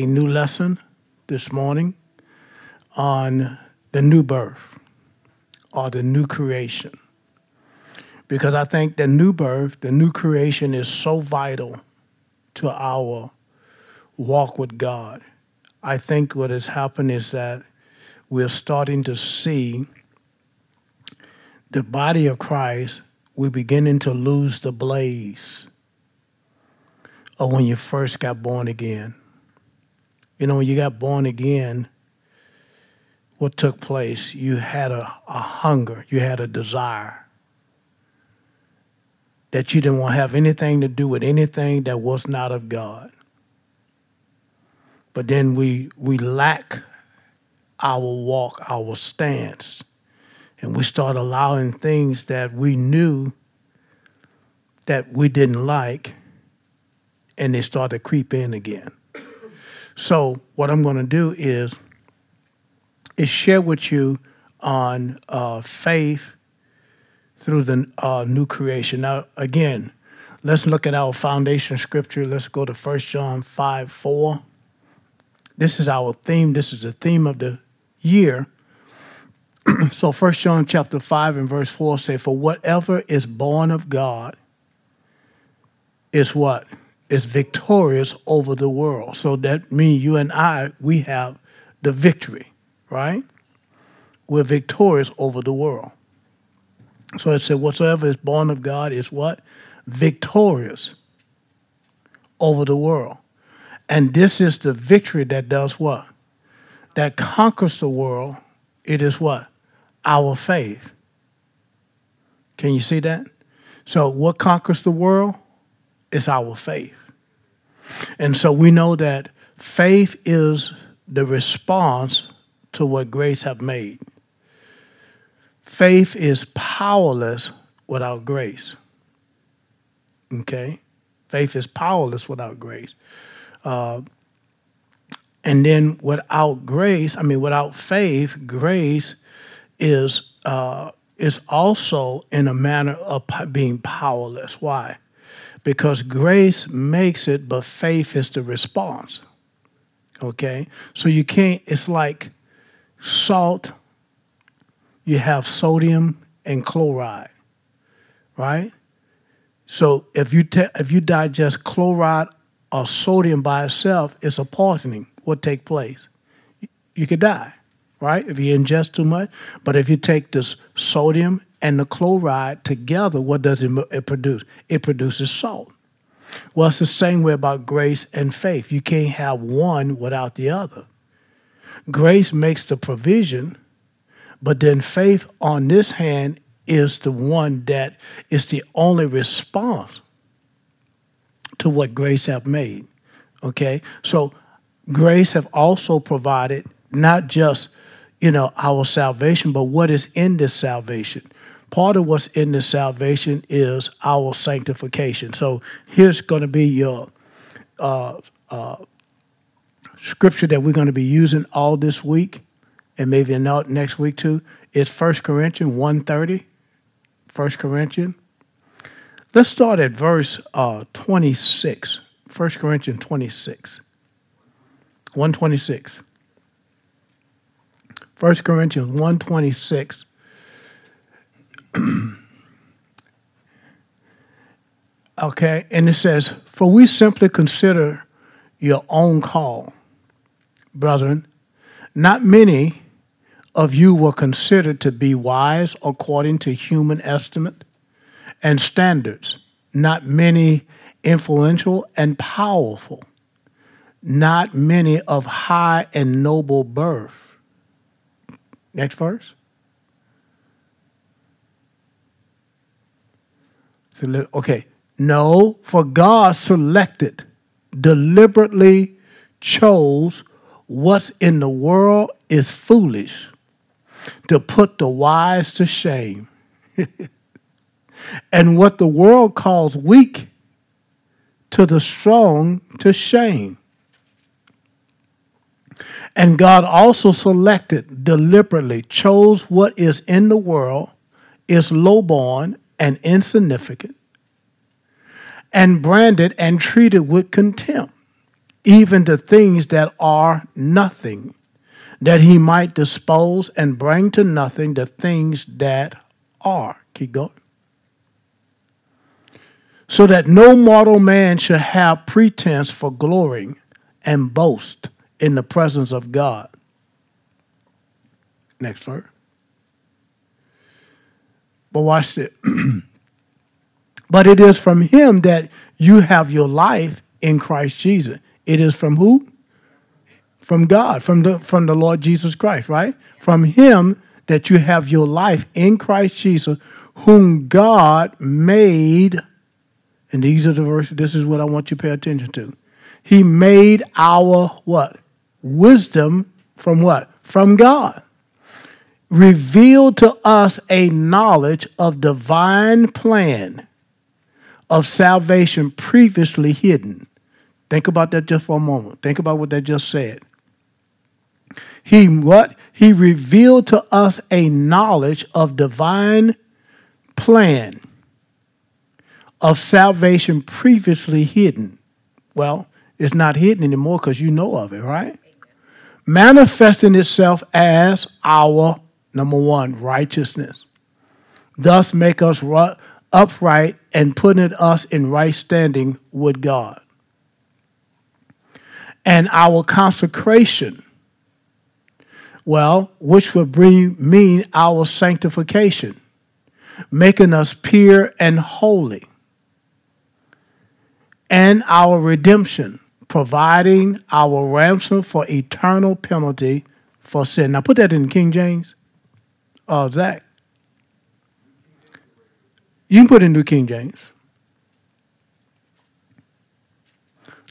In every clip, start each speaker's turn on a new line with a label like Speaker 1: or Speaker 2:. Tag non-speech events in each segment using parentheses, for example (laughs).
Speaker 1: a new lesson this morning on the new birth or the new creation. Because I think the new birth, the new creation is so vital to our walk with God. I think what has happened is that we're starting to see the body of Christ, we're beginning to lose the blaze of when you first got born again. You know, when you got born again, what took place? You had a, a hunger, you had a desire that you didn't want to have anything to do with anything that was not of God. But then we we lack our walk, our stance, and we start allowing things that we knew that we didn't like, and they start to creep in again. So what I'm going to do is is share with you on uh, faith through the uh, new creation. Now, again, let's look at our foundation scripture. Let's go to 1 John 5 4. This is our theme. This is the theme of the year. (clears throat) so 1 John chapter 5 and verse 4 say, For whatever is born of God is what? Is victorious over the world. So that means you and I, we have the victory, right? We're victorious over the world. So it said, whatsoever is born of God is what? Victorious over the world. And this is the victory that does what? That conquers the world. It is what? Our faith. Can you see that? So, what conquers the world? Is our faith. And so we know that faith is the response to what grace have made. Faith is powerless without grace. Okay? Faith is powerless without grace. Uh, and then without grace, I mean, without faith, grace is uh, is also in a manner of being powerless. Why? Because grace makes it, but faith is the response. Okay, so you can't. It's like salt you have sodium and chloride, right? So if you te- if you digest chloride or sodium by itself, it's a poisoning. What take place? You could die, right? If you ingest too much. But if you take this sodium and the chloride together, what does it, it produce? It produces salt. Well, it's the same way about grace and faith. You can't have one without the other. Grace makes the provision but then faith on this hand is the one that is the only response to what grace have made. Okay? So grace have also provided not just, you know, our salvation, but what is in this salvation. Part of what's in this salvation is our sanctification. So here's going to be your uh, uh, scripture that we're going to be using all this week and maybe next week too, It's 1 Corinthians 1.30. 1 Corinthians. Let's start at verse uh, 26. 1 Corinthians 26. 126. 1 Corinthians 126. (clears throat) okay, and it says, For we simply consider your own call, brethren. Not many of you were considered to be wise according to human estimate and standards, not many influential and powerful, not many of high and noble birth. Next verse. Okay. No, for God selected, deliberately chose what's in the world is foolish to put the wise to shame. (laughs) and what the world calls weak, to the strong to shame. And God also selected, deliberately chose what is in the world, is lowborn and insignificant, and branded and treated with contempt, even the things that are nothing, that he might dispose and bring to nothing the things that are. Keep going. So that no mortal man should have pretense for glorying and boast in the presence of God. Next verse. But watch it. (clears throat) but it is from him that you have your life in Christ Jesus. It is from who? From God, from the from the Lord Jesus Christ, right? From him that you have your life in Christ Jesus, whom God made, and these are the verses, this is what I want you to pay attention to. He made our what? Wisdom from what? From God. Revealed to us a knowledge of divine plan of salvation previously hidden. Think about that just for a moment. Think about what that just said. He what? He revealed to us a knowledge of divine plan of salvation previously hidden. Well, it's not hidden anymore because you know of it, right? Manifesting itself as our number one righteousness. Thus make us upright and putting us in right standing with God. And our consecration, well, which would bring, mean our sanctification, making us pure and holy. And our redemption, providing our ransom for eternal penalty for sin. Now put that in King James. Uh, Zach. You can put in New King James.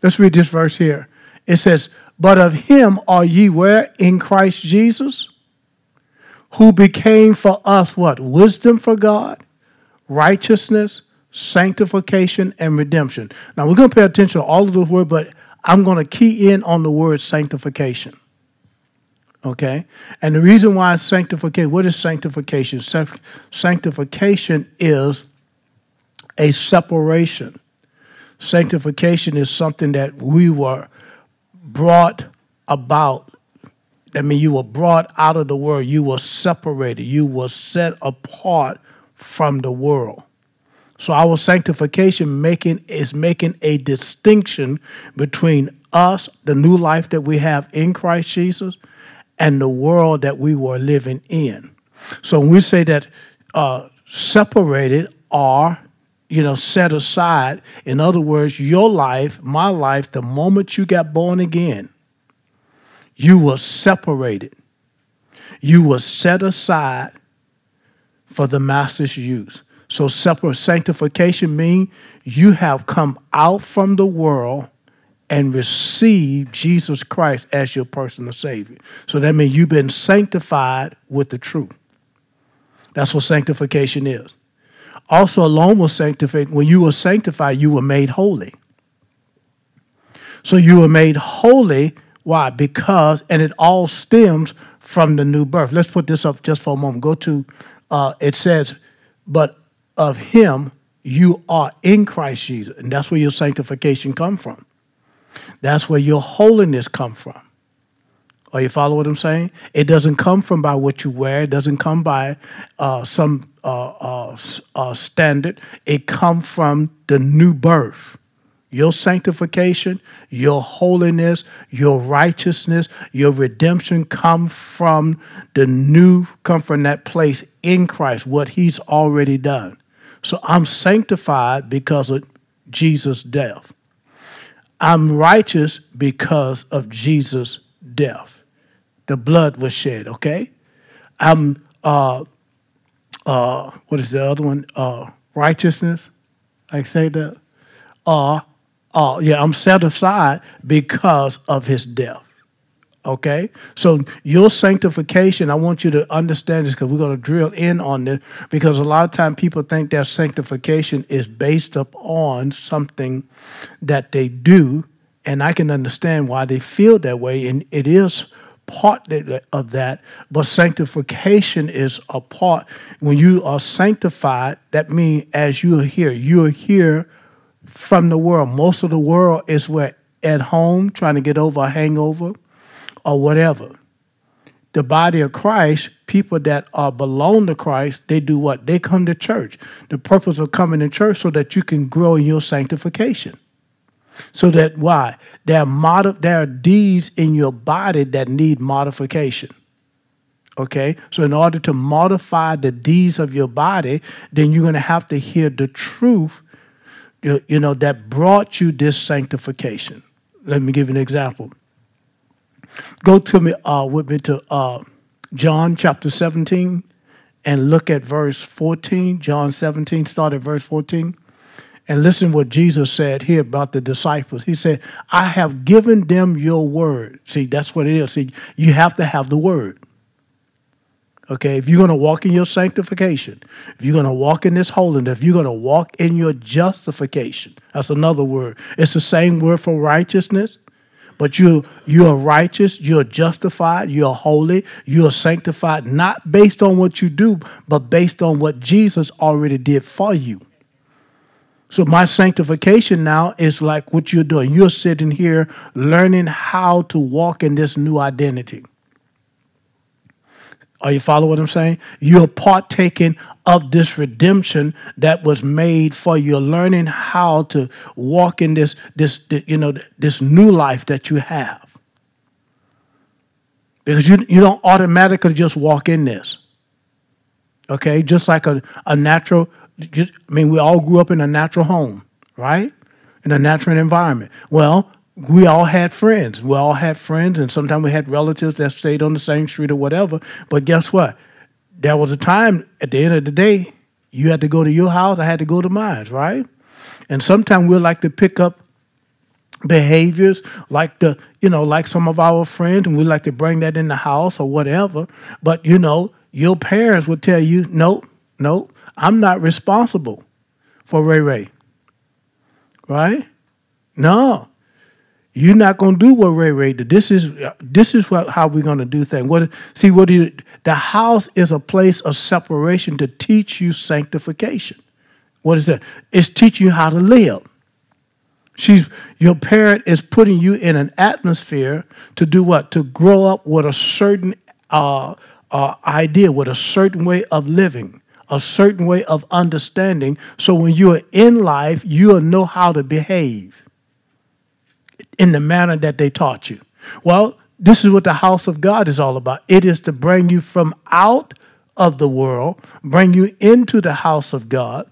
Speaker 1: Let's read this verse here. It says, But of him are ye where? In Christ Jesus, who became for us what? Wisdom for God, righteousness, sanctification, and redemption. Now we're going to pay attention to all of those words, but I'm going to key in on the word sanctification. Okay? And the reason why sanctification, what is sanctification? Sanctification is a separation. Sanctification is something that we were brought about. That means you were brought out of the world. You were separated. You were set apart from the world. So our sanctification making is making a distinction between us, the new life that we have in Christ Jesus, and the world that we were living in. So when we say that uh, separated are, you know set aside, in other words, your life, my life, the moment you got born again, you were separated. You were set aside for the master's use. So separate sanctification means you have come out from the world and receive Jesus Christ as your personal Savior. So that means you've been sanctified with the truth. That's what sanctification is. Also, along with sanctification, when you were sanctified, you were made holy. So you were made holy. Why? Because, and it all stems from the new birth. Let's put this up just for a moment. Go to, uh, it says, but of him you are in Christ Jesus. And that's where your sanctification come from. That's where your holiness come from. Are you follow what I'm saying? It doesn't come from by what you wear. It doesn't come by uh, some uh, uh, uh standard. It come from the new birth. Your sanctification, your holiness, your righteousness, your redemption come from the new, come from that place in Christ, what He's already done. So I'm sanctified because of Jesus' death. I'm righteous because of Jesus' death. The blood was shed, okay? I'm, uh, uh, what is the other one? Uh, righteousness. I say that. Uh, uh, yeah, I'm set aside because of his death. Okay? So your sanctification, I want you to understand this because we're going to drill in on this because a lot of time people think their sanctification is based upon something that they do, and I can understand why they feel that way, and it is part of that, but sanctification is a part. When you are sanctified, that means as you are here, you are here from the world. Most of the world is where at home trying to get over a hangover or whatever. The body of Christ, people that are belong to Christ, they do what? They come to church. The purpose of coming to church so that you can grow in your sanctification. So that why? There are, mod- there are deeds in your body that need modification. Okay? So, in order to modify the deeds of your body, then you're going to have to hear the truth, you, know, that brought you this sanctification. Let me give you an example. Go to me uh, with me to uh, John chapter 17 and look at verse 14. John 17, start at verse 14. And listen what Jesus said here about the disciples. He said, I have given them your word. See, that's what it is. See, you have to have the word. Okay, if you're going to walk in your sanctification, if you're going to walk in this holiness, if you're going to walk in your justification, that's another word. It's the same word for righteousness, but you you're righteous, you're justified, you're holy, you're sanctified, not based on what you do, but based on what Jesus already did for you. So my sanctification now is like what you're doing. You're sitting here learning how to walk in this new identity. Are you follow what I'm saying? You're partaking of this redemption that was made for you. Learning how to walk in this, this, you know, this new life that you have. Because you, you don't automatically just walk in this. Okay, just like a, a natural just, I mean, we all grew up in a natural home, right? In a natural environment. Well, we all had friends. We all had friends, and sometimes we had relatives that stayed on the same street or whatever. But guess what? There was a time at the end of the day, you had to go to your house, I had to go to mine, right? And sometimes we like to pick up behaviors like the you know like some of our friends and we like to bring that in the house or whatever but you know your parents would tell you nope nope I'm not responsible for Ray Ray. Right? No. You're not to do what Ray Ray did. This is this is what, how we're to do things. What see what you, the house is a place of separation to teach you sanctification. What is that? It's teaching you how to live. She's your parent is putting you in an atmosphere to do what? To grow up with a certain uh, uh, idea, with a certain way of living a certain way of understanding. So when you are in life, you'll know how to behave in the manner that they taught you. Well, this is what the house of God is all about. It is to bring you from out of the world, bring you into the house of God,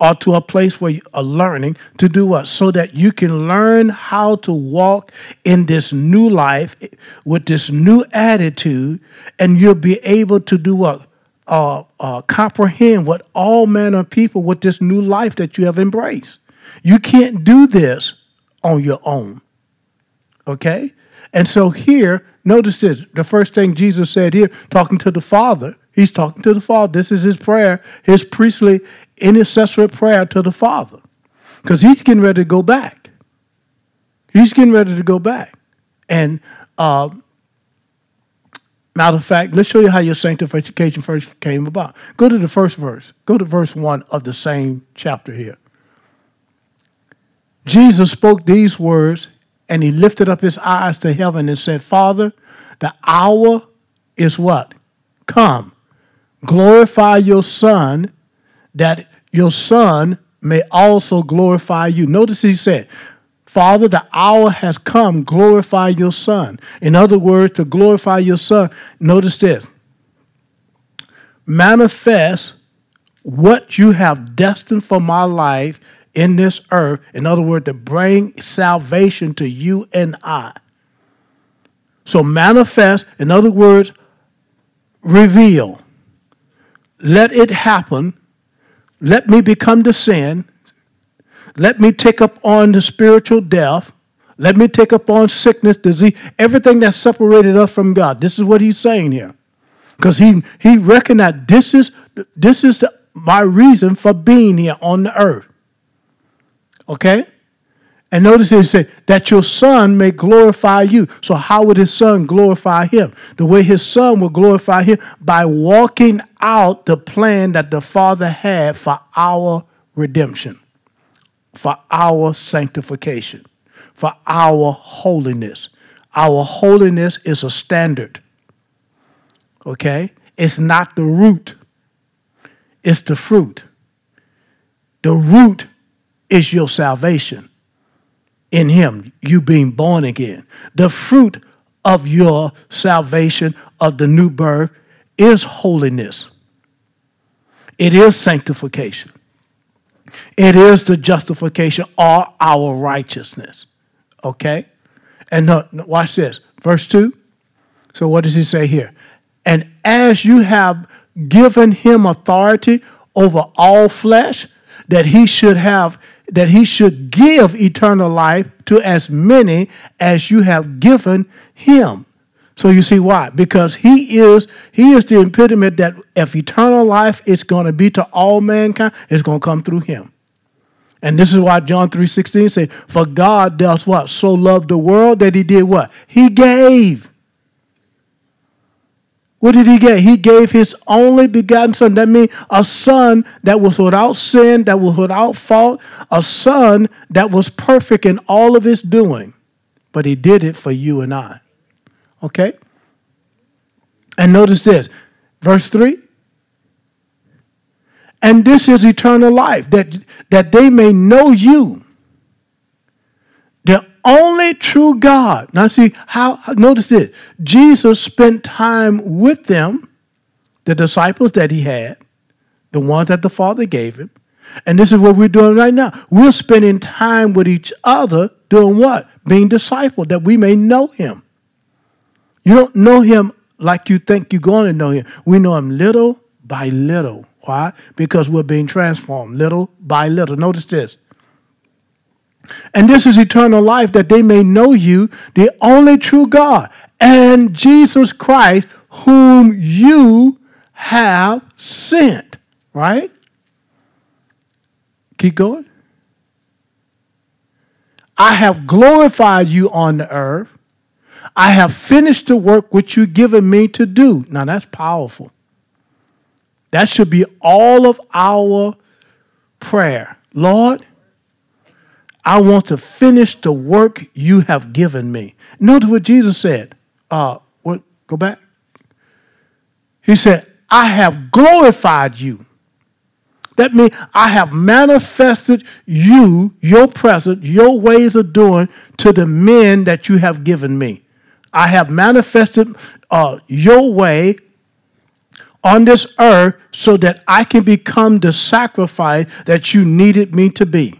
Speaker 1: or to a place where you are learning to do what? So that you can learn how to walk in this new life with this new attitude, and you'll be able to do what? uh, uh, comprehend what all manner of people with this new life that you have embraced. You can't do this on your own. Okay? And so here, notice this the first thing Jesus said here, talking to the Father, he's talking to the Father. This is his prayer, his priestly intercessory prayer to the Father. Because he's getting ready to go back. He's getting ready to go back. And uh, Matter of fact, let's show you how your sanctification first came about. Go to the first verse. Go to verse 1 of the same chapter here. Jesus spoke these words and he lifted up his eyes to heaven and said, Father, the hour is what? Come. Glorify your Son, that your Son may also glorify you. Notice he said, Father, the hour has come. Glorify your Son. In other words, to glorify your Son, notice this manifest what you have destined for my life in this earth. In other words, to bring salvation to you and I. So, manifest, in other words, reveal. Let it happen. Let me become the sin let me take up on the spiritual death. Let me take up on sickness, disease, everything that separated us from God. This is what he's saying here. Because he, he recognized this is, this is the, my reason for being here on the earth. Okay? And notice he said, that your son may glorify you. So, how would his son glorify him? The way his son will glorify him by walking out the plan that the Father had for our redemption for our sanctification, for our holiness. Our holiness is a standard. Okay? It's not the root, it's the fruit. The root is your salvation in Him, you being born again. The fruit of your salvation, of the new birth, is holiness, it is sanctification, it is the justification or our righteousness. Okay? And no, no, watch this. Verse 2. So, what does he say here? And as you have given him authority over all flesh, that he should have that he should give eternal life to as many as you have given him. So you see why? Because he is he is the impediment that if eternal life is going to be to all mankind, it's going to come through him. And this is why John 3:16 said, "For God does what? So loved the world that he did what? He gave. What did he get? He gave his only begotten son. That means a son that was without sin, that was without fault, a son that was perfect in all of his doing. But he did it for you and I. Okay? And notice this, verse 3 and this is eternal life, that, that they may know you, only true God. Now, see, how, notice this Jesus spent time with them, the disciples that he had, the ones that the Father gave him. And this is what we're doing right now. We're spending time with each other doing what? Being discipled, that we may know him. You don't know him like you think you're going to know him. We know him little by little. Why? Because we're being transformed little by little. Notice this. And this is eternal life that they may know you, the only true God, and Jesus Christ, whom you have sent. Right? Keep going. I have glorified you on the earth. I have finished the work which you've given me to do. Now that's powerful. That should be all of our prayer. Lord, I want to finish the work you have given me. Notice what Jesus said. Uh, what? Go back. He said, I have glorified you. That means I have manifested you, your presence, your ways of doing to the men that you have given me. I have manifested uh, your way on this earth so that I can become the sacrifice that you needed me to be.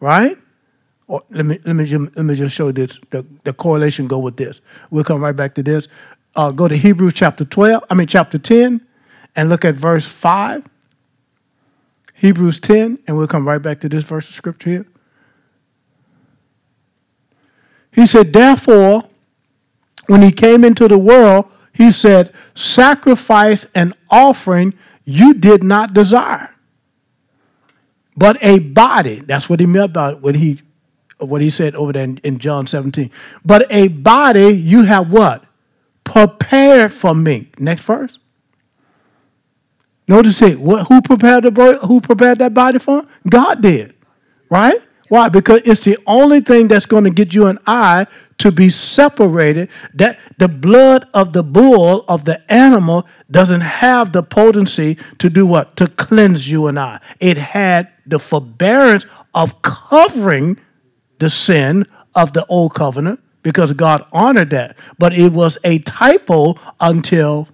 Speaker 1: Right? Or let me let me just, let me just show this. The, the correlation go with this. We'll come right back to this. Uh, go to Hebrews chapter 12, I mean chapter 10, and look at verse 5. Hebrews 10, and we'll come right back to this verse of scripture here. He said, Therefore, when he came into the world, he said, Sacrifice and offering you did not desire, but a body. That's what he meant by what he, what he said over there in, in John 17. But a body you have what? Prepared for me. Next verse. Notice it. What, who prepared the who prepared that body for him? God did. Right? Why? Because it's the only thing that's going to get you and I to be separated. That the blood of the bull, of the animal, doesn't have the potency to do what? To cleanse you and I. It had the forbearance of covering the sin of the old covenant because God honored that. But it was a typo until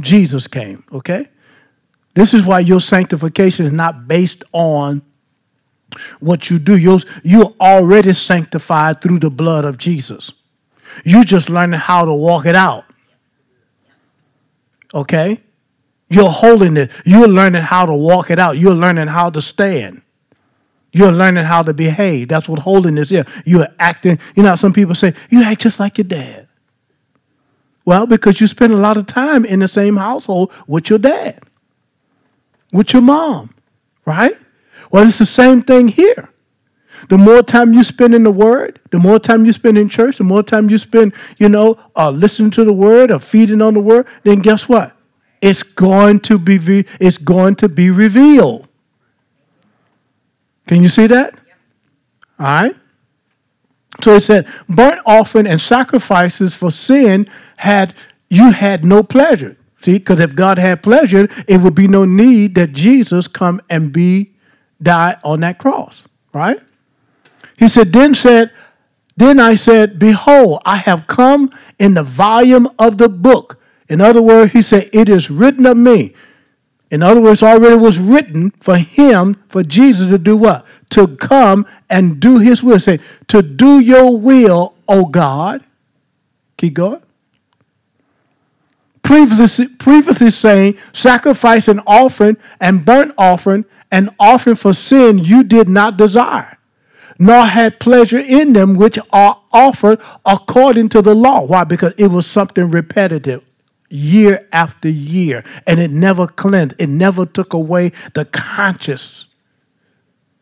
Speaker 1: Jesus came, okay? This is why your sanctification is not based on what you do. You're, you're already sanctified through the blood of Jesus. You're just learning how to walk it out. Okay? You're holding it. You're learning how to walk it out. You're learning how to stand. You're learning how to behave. That's what holiness is. You're acting. You know, some people say, you act just like your dad. Well, because you spend a lot of time in the same household with your dad, with your mom, right? Well, it's the same thing here. The more time you spend in the Word, the more time you spend in church, the more time you spend, you know, uh, listening to the Word or feeding on the Word, then guess what? It's going to be it's going to be revealed. Can you see that? All right. So he said, burnt offering and sacrifices for sin had you had no pleasure. See, because if God had pleasure, it would be no need that Jesus come and be die on that cross, right? He said, then said, then I said, Behold, I have come in the volume of the book. In other words, he said, It is written of me. In other words, already was written for him, for Jesus to do what? To come and do his will. Say, to do your will, O God. Keep going. Previously, previously saying, sacrifice and offering and burnt offering and offering for sin you did not desire, nor had pleasure in them which are offered according to the law. Why? Because it was something repetitive year after year, and it never cleansed, it never took away the conscience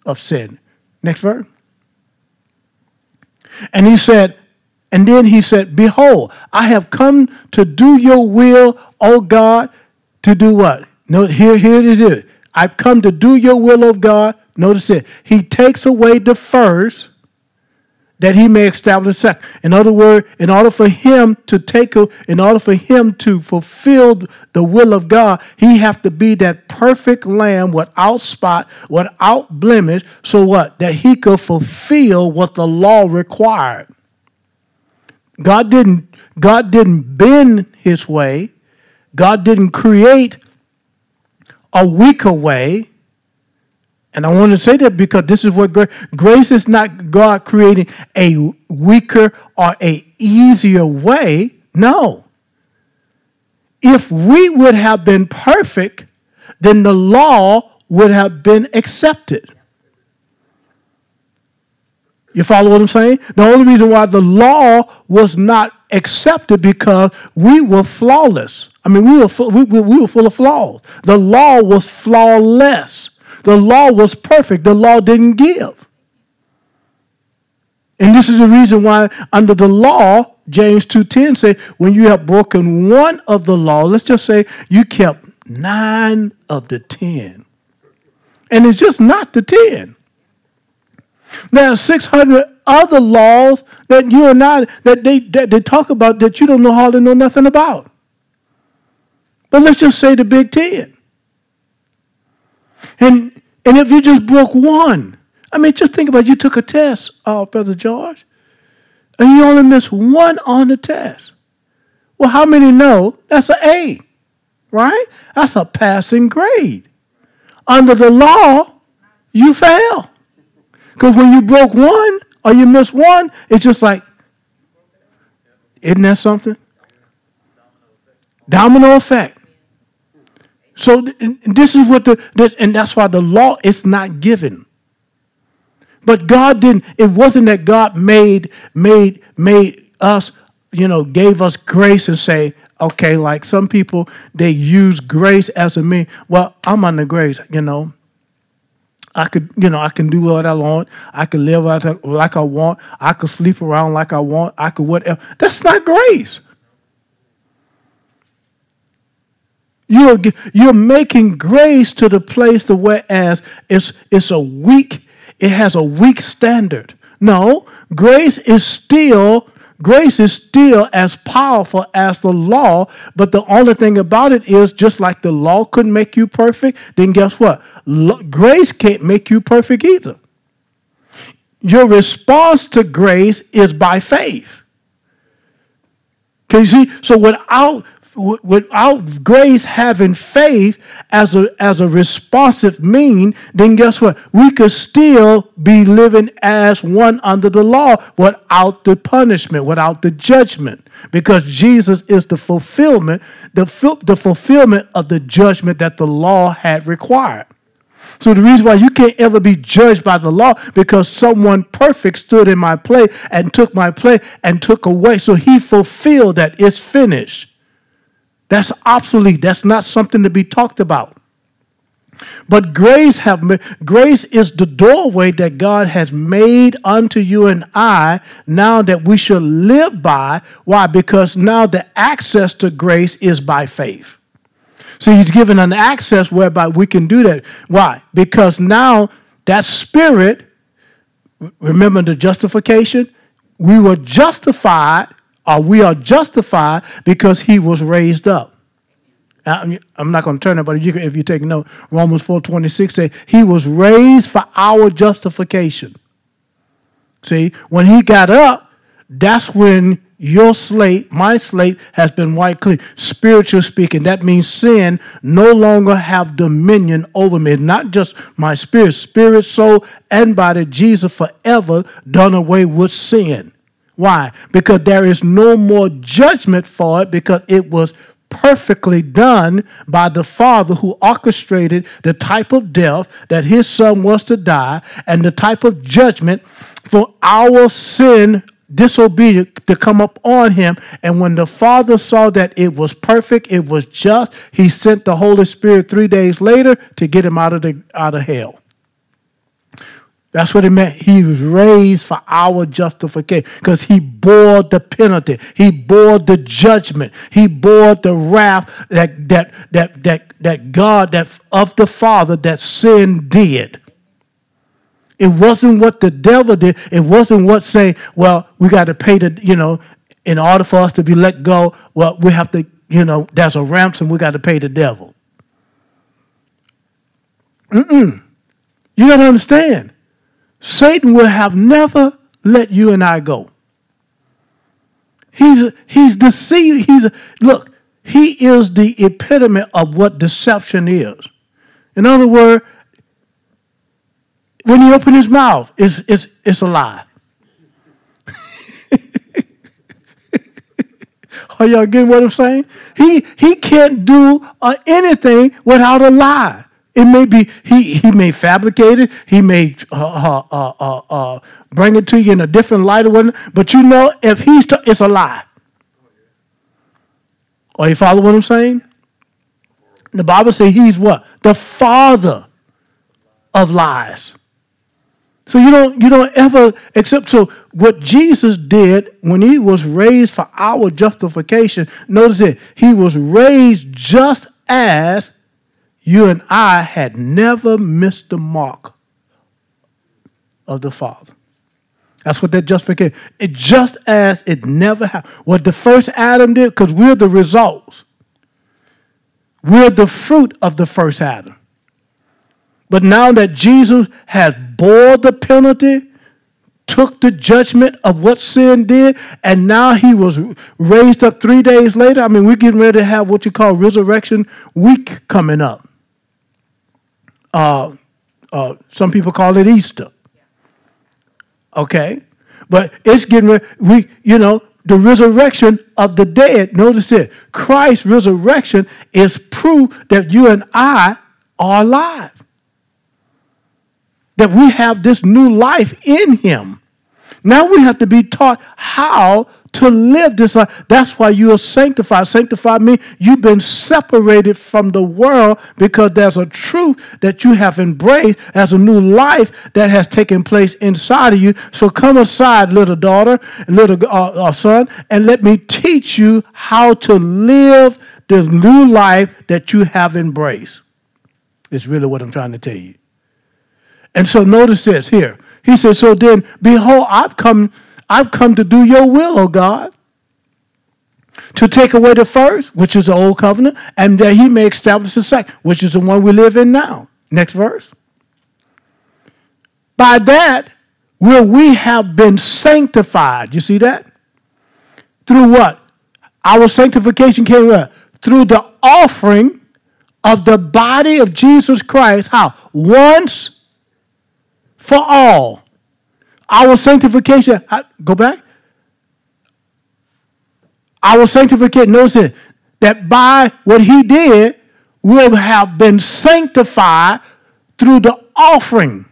Speaker 1: of sin. Next verse. And he said, and then he said, Behold, I have come to do your will, O God, to do what? No, here, here it is. I've come to do your will, O God. Notice it. He takes away the first that he may establish second. In other words, in order for him to take, in order for him to fulfill the will of God, he have to be that perfect lamb without spot, without blemish. So what? That he could fulfill what the law required. God didn't. God didn't bend his way. God didn't create a weaker way. And I want to say that because this is what grace, grace is not God creating a weaker or a easier way. No. If we would have been perfect, then the law would have been accepted. You follow what I'm saying? The only reason why the law was not accepted because we were flawless. I mean, we were, we, we were full of flaws. The law was flawless. The law was perfect. The law didn't give. And this is the reason why under the law, James 2.10 say, when you have broken one of the law, let's just say you kept nine of the ten. And it's just not the ten. There are 600 other laws that you and I, that they, that they talk about that you don't know hardly know nothing about. But let's just say the big ten. And, and if you just broke one, I mean, just think about it. you took a test, uh, Brother George, and you only missed one on the test. Well, how many know that's an A, right? That's a passing grade. Under the law, you fail. Because when you broke one or you missed one, it's just like, isn't that something? Domino effect. So this is what the this, and that's why the law is not given. But God didn't. It wasn't that God made made made us, you know, gave us grace and say, okay, like some people they use grace as a mean. Well, I'm under grace, you know. I could, you know, I can do what I want. I can live like I want. I could sleep around like I want. I could whatever. That's not grace. You're, you're making grace to the place to whereas it's, it's a weak, it has a weak standard. No, grace is still grace is still as powerful as the law, but the only thing about it is just like the law couldn't make you perfect, then guess what? grace can't make you perfect either. Your response to grace is by faith. Can you see? So without without grace having faith as a, as a responsive mean, then guess what? We could still be living as one under the law without the punishment, without the judgment, because Jesus is the fulfillment, the, the fulfillment of the judgment that the law had required. So the reason why you can't ever be judged by the law because someone perfect stood in my place and took my place and took away. So he fulfilled that. It's finished. That's obsolete. That's not something to be talked about. But grace have grace is the doorway that God has made unto you and I now that we should live by. Why? Because now the access to grace is by faith. So he's given an access whereby we can do that. Why? Because now that spirit, remember the justification, we were justified, or we are justified because he was raised up. I'm not going to turn it, but you can, if you take note, Romans 4.26 says, he was raised for our justification. See, when he got up, that's when your slate, my slate, has been wiped clean. Spiritual speaking, that means sin no longer have dominion over me. Not just my spirit, spirit, soul, and body. Jesus forever done away with sin. Why? Because there is no more judgment for it because it was perfectly done by the Father who orchestrated the type of death that his Son was to die and the type of judgment for our sin disobedient to come up on him. And when the Father saw that it was perfect, it was just, he sent the Holy Spirit three days later to get him out of the out of hell. That's what it meant. He was raised for our justification because he bore the penalty. He bore the judgment. He bore the wrath that that that that that God that of the Father that sin did. It wasn't what the devil did. It wasn't what saying, well, we got to pay the, you know, in order for us to be let go, well, we have to, you know, there's a ransom, we got to pay the devil. Mm-mm. You got to understand. Satan will have never let you and I go. He's he's deceived. He's look. He is the epitome of what deception is. In other words, when he opens his mouth, it's it's it's a lie. (laughs) Are y'all getting what I'm saying? He he can't do uh, anything without a lie. It may be he he may fabricate it. He may uh, uh, uh, uh, bring it to you in a different light or whatnot. But you know, if he's t- it's a lie. Are you following what I'm saying? The Bible says he's what the father of lies. So you don't you don't ever accept so what Jesus did when he was raised for our justification. Notice it. He was raised just as you and I had never missed the mark of the Father. That's what that justification. It just as it never happened. What the first Adam did, because we're the results. We're the fruit of the first Adam. But now that Jesus has bore the penalty, took the judgment of what sin did, and now he was raised up three days later. I mean, we're getting ready to have what you call resurrection week coming up. Uh, uh, some people call it Easter. Okay? But it's getting, we, you know, the resurrection of the dead. Notice it. Christ's resurrection is proof that you and I are alive. That we have this new life in Him. Now we have to be taught how to live this life. That's why you are sanctified. Sanctified means you've been separated from the world because there's a truth that you have embraced as a new life that has taken place inside of you. So come aside, little daughter, little uh, uh, son, and let me teach you how to live the new life that you have embraced. It's really what I'm trying to tell you. And so notice this here. He said, So then, behold, I've come I've come to do your will, O God. To take away the first, which is the old covenant, and that he may establish the second, which is the one we live in now. Next verse. By that will we have been sanctified. You see that? Through what? Our sanctification came what? Through the offering of the body of Jesus Christ. How? Once for all. Our sanctification, go back. Our sanctification, notice it, that by what he did, we'll have been sanctified through the offering.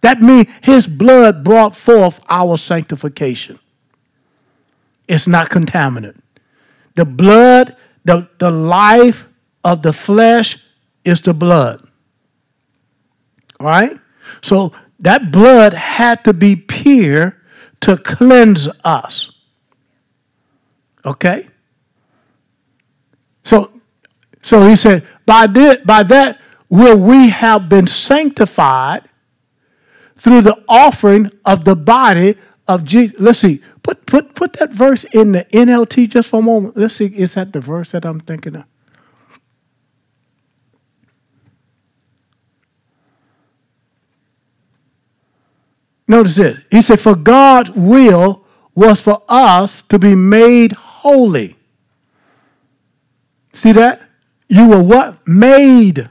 Speaker 1: That means his blood brought forth our sanctification. It's not contaminated. The blood, the, the life of the flesh is the blood. All right? So that blood had to be pure to cleanse us. Okay? So, so he said, by, this, by that will we have been sanctified through the offering of the body of Jesus. Let's see. Put put put that verse in the NLT just for a moment. Let's see. Is that the verse that I'm thinking of? Notice this. He said, For God's will was for us to be made holy. See that? You were what? Made.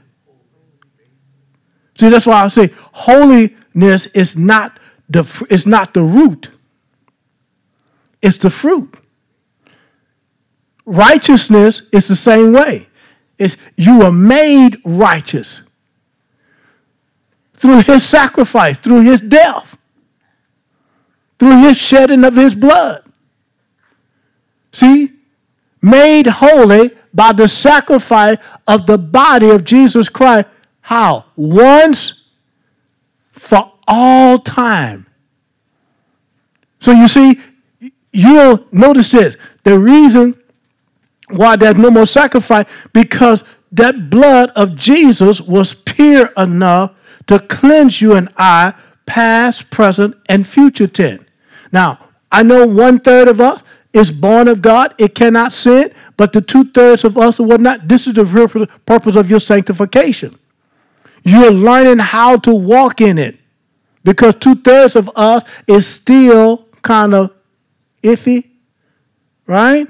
Speaker 1: See, that's why I say holiness is not the, it's not the root, it's the fruit. Righteousness is the same way. It's you are made righteous through his sacrifice, through his death through his shedding of his blood. See? Made holy by the sacrifice of the body of Jesus Christ. How? Once for all time. So you see, you'll notice this. The reason why there's no more sacrifice, because that blood of Jesus was pure enough to cleanse you and I, past, present, and future tense. Now, I know one third of us is born of God, it cannot sin, but the two thirds of us are not. This is the real purpose of your sanctification. You're learning how to walk in it because two thirds of us is still kind of iffy, right?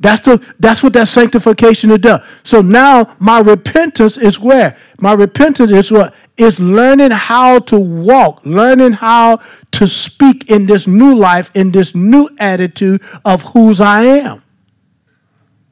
Speaker 1: That's the that's what that sanctification does. So now my repentance is where? My repentance is what? Is learning how to walk, learning how to speak in this new life, in this new attitude of whose I am.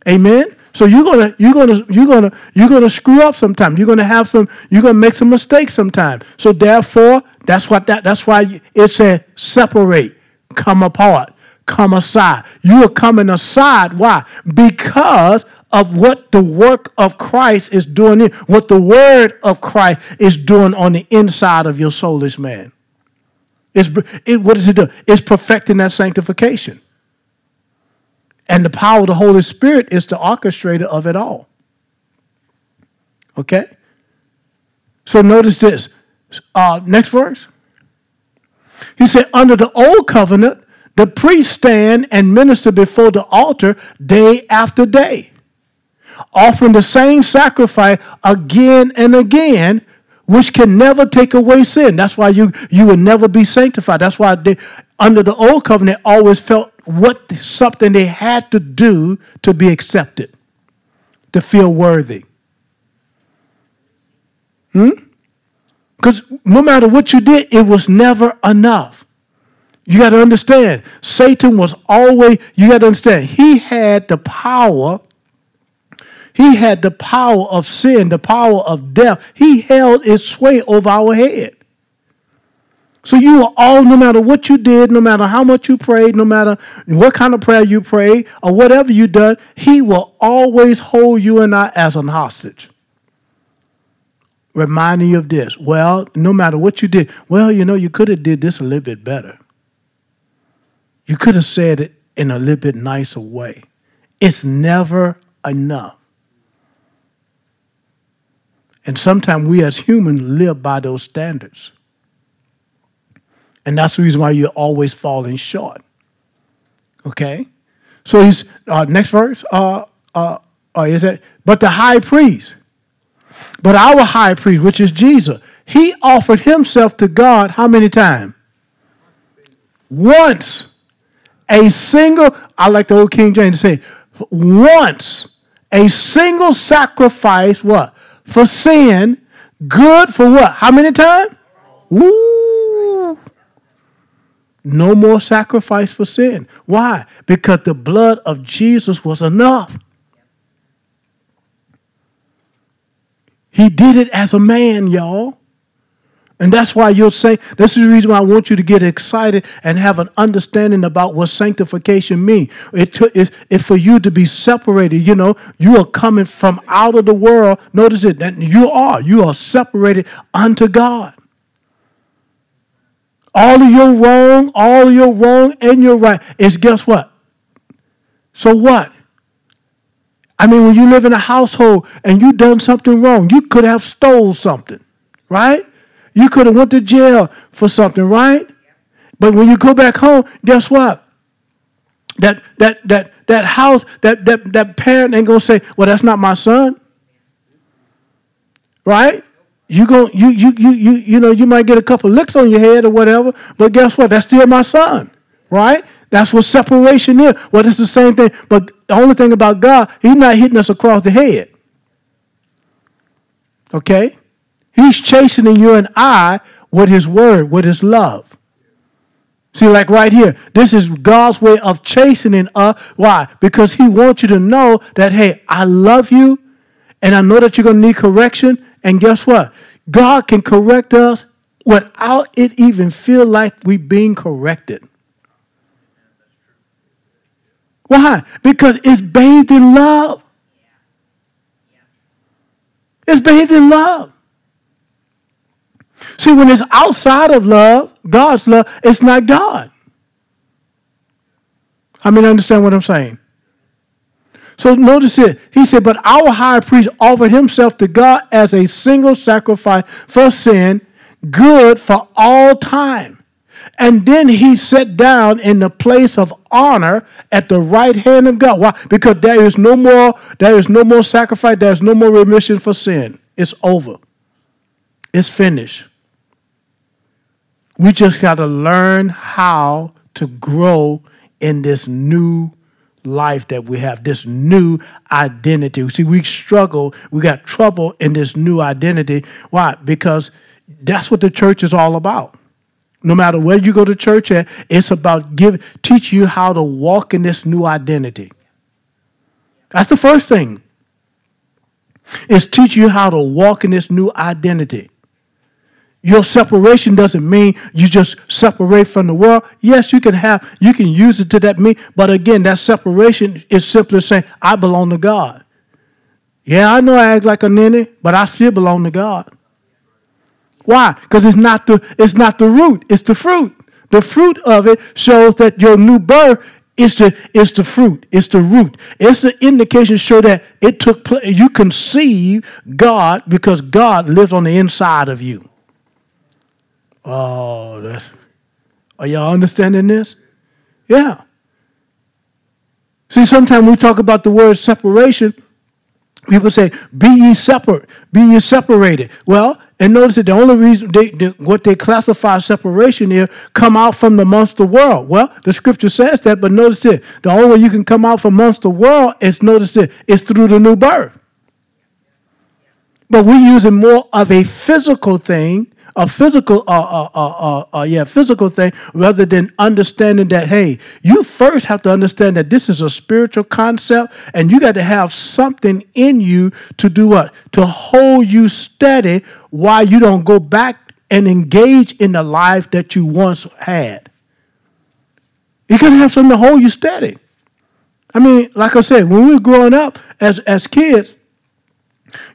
Speaker 1: Amen. So you're gonna you're gonna you're gonna you're gonna screw up sometime. You're gonna have some you're gonna make some mistakes sometime. So therefore, that's what that that's why it said separate, come apart come aside. You are coming aside. Why? Because of what the work of Christ is doing, what the word of Christ is doing on the inside of your soulless man. It's, it, what does it do? It's perfecting that sanctification. And the power of the Holy Spirit is the orchestrator of it all. Okay? So notice this. Uh, next verse. He said, under the old covenant, the priest stand and minister before the altar day after day, offering the same sacrifice again and again, which can never take away sin. That's why you, you will never be sanctified. That's why they, under the old covenant, always felt what something they had to do to be accepted, to feel worthy. Hmm? Because no matter what you did, it was never enough. You got to understand, Satan was always, you got to understand, he had the power. He had the power of sin, the power of death. He held its sway over our head. So you are all, no matter what you did, no matter how much you prayed, no matter what kind of prayer you prayed, or whatever you done, he will always hold you and I as an hostage. Reminding you of this. Well, no matter what you did, well, you know, you could have did this a little bit better. You could have said it in a little bit nicer way. It's never enough. And sometimes we as humans live by those standards. And that's the reason why you're always falling short. Okay? So he's, uh, next verse, uh, uh, uh, is it? But the high priest, but our high priest, which is Jesus, he offered himself to God how many times? Once a single, I like the old King James to say, once a single sacrifice, what? For sin, good for what? How many times? Ooh. No more sacrifice for sin. Why? Because the blood of Jesus was enough. He did it as a man, y'all. And that's why you'll say, this is the reason why I want you to get excited and have an understanding about what sanctification means. It, it, it for you to be separated, you know, you are coming from out of the world. Notice it, that you are. You are separated unto God. All of your wrong, all of your wrong and your right is guess what? So what? I mean, when you live in a household and you done something wrong, you could have stole something, right? You could have went to jail for something, right? But when you go back home, guess what? That that that that house, that that that parent ain't gonna say, "Well, that's not my son." Right? You go, you you you you you know, you might get a couple licks on your head or whatever, but guess what? That's still my son, right? That's what separation is. Well, it's the same thing, but the only thing about God, He's not hitting us across the head. Okay, He's chastening you and I with His word, with His love. See, like right here, this is God's way of chastening us. Why? Because He wants you to know that, hey, I love you, and I know that you're going to need correction, and guess what? God can correct us without it even feel like we being corrected. Why? Because it's bathed in love. It's bathed in love. See, when it's outside of love, God's love, it's not God. I mean, understand what I'm saying? So notice it. He said, But our high priest offered himself to God as a single sacrifice for sin, good for all time. And then he sat down in the place of honor at the right hand of God. Why? Because there is no more, there is no more sacrifice, there's no more remission for sin. It's over. It's finished. We just got to learn how to grow in this new life that we have, this new identity. See, we struggle, we got trouble in this new identity. Why? Because that's what the church is all about. No matter where you go to church at, it's about give teach you how to walk in this new identity. That's the first thing. Is teach you how to walk in this new identity. Your separation doesn't mean you just separate from the world. Yes, you can have, you can use it to that mean, but again, that separation is simply saying, I belong to God. Yeah, I know I act like a ninny, but I still belong to God. Why? Because it's not the it's not the root, it's the fruit. The fruit of it shows that your new birth is the is the fruit, it's the root. It's the indication show that it took place. You conceive God because God lives on the inside of you. Oh, that's. Are y'all understanding this? Yeah. See, sometimes we talk about the word separation. People say, "Be ye separate, be ye separated." Well, and notice that the only reason they, what they classify separation is come out from the amongst the world. Well, the scripture says that, but notice it. The only way you can come out from amongst the world is notice it is through the new birth. But we're using more of a physical thing a physical, uh, uh, uh, yeah, physical thing rather than understanding that, hey, you first have to understand that this is a spiritual concept and you got to have something in you to do what? To hold you steady while you don't go back and engage in the life that you once had. You got to have something to hold you steady. I mean, like I said, when we were growing up as, as kids,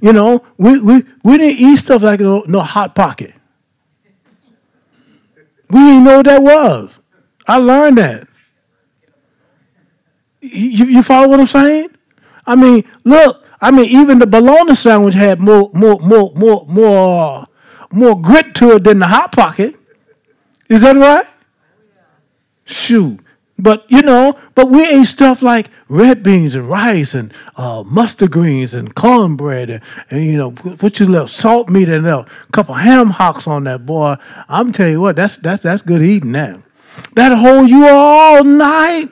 Speaker 1: you know, we, we, we didn't eat stuff like no, no hot pocket. We didn't know what that was. I learned that. You, you follow what I'm saying? I mean, look, I mean, even the bologna sandwich had more, more, more, more, more, more grit to it than the hot pocket. Is that right? Shoot. But you know, but we ate stuff like red beans and rice and uh, mustard greens and cornbread and, and you know put your little salt meat and a couple ham hocks on that boy. I'm telling you what, that's that's that's good eating now. That hold you all night.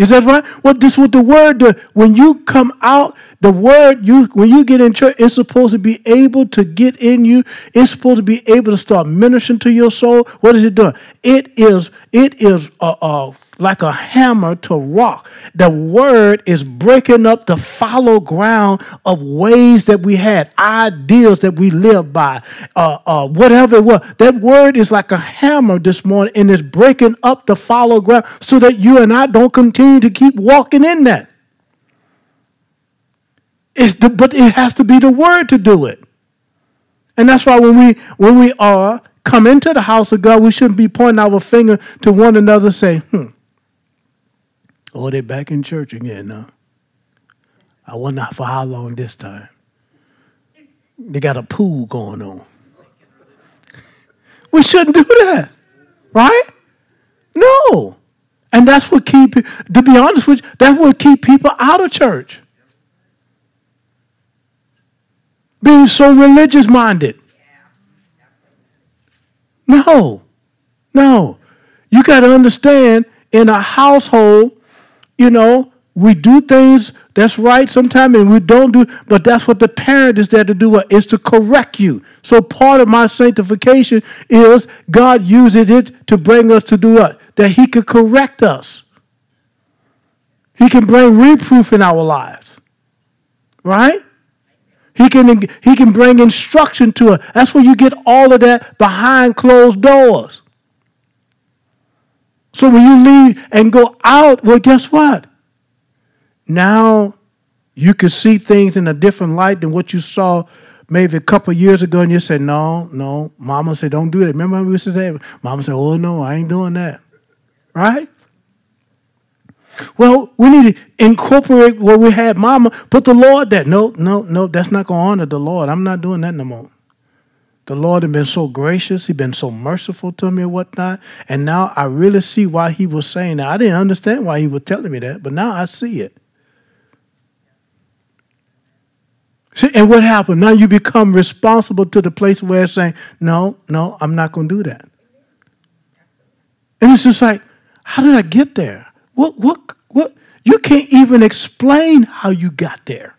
Speaker 1: Is that right? Well, this what the word does. When you come out, the word you when you get in church, it's supposed to be able to get in you. It's supposed to be able to start ministering to your soul. What is it doing? It is it is uh, uh like a hammer to rock. The word is breaking up the fallow ground of ways that we had, ideals that we live by, uh, uh, whatever it was. That word is like a hammer this morning and it's breaking up the fallow ground so that you and I don't continue to keep walking in that. It's the, but it has to be the word to do it. And that's why when we when we are come into the house of God, we shouldn't be pointing our finger to one another, say, hmm, Oh, they're back in church again now. I wonder for how long this time. They got a pool going on. We shouldn't do that. Right? No. And that's what keep to be honest with you, that's what keep people out of church. Being so religious minded. No. No. You got to understand in a household, you know, we do things that's right sometimes and we don't do, but that's what the parent is there to do, uh, is to correct you. So part of my sanctification is God uses it to bring us to do what? That He could correct us. He can bring reproof in our lives. Right? He can, he can bring instruction to us. That's where you get all of that behind closed doors. So when you leave and go out, well, guess what? Now you can see things in a different light than what you saw maybe a couple years ago, and you said, No, no, mama said, Don't do that. Remember we used to say, Mama said, Oh, no, I ain't doing that. Right? Well, we need to incorporate what we had, mama. Put the Lord there. No, no, no, that's not going to honor the Lord. I'm not doing that no more. The Lord had been so gracious. He'd been so merciful to me and whatnot. And now I really see why he was saying that. I didn't understand why he was telling me that, but now I see it. See, and what happened? Now you become responsible to the place where it's saying, no, no, I'm not going to do that. And it's just like, how did I get there? What, what, what? You can't even explain how you got there.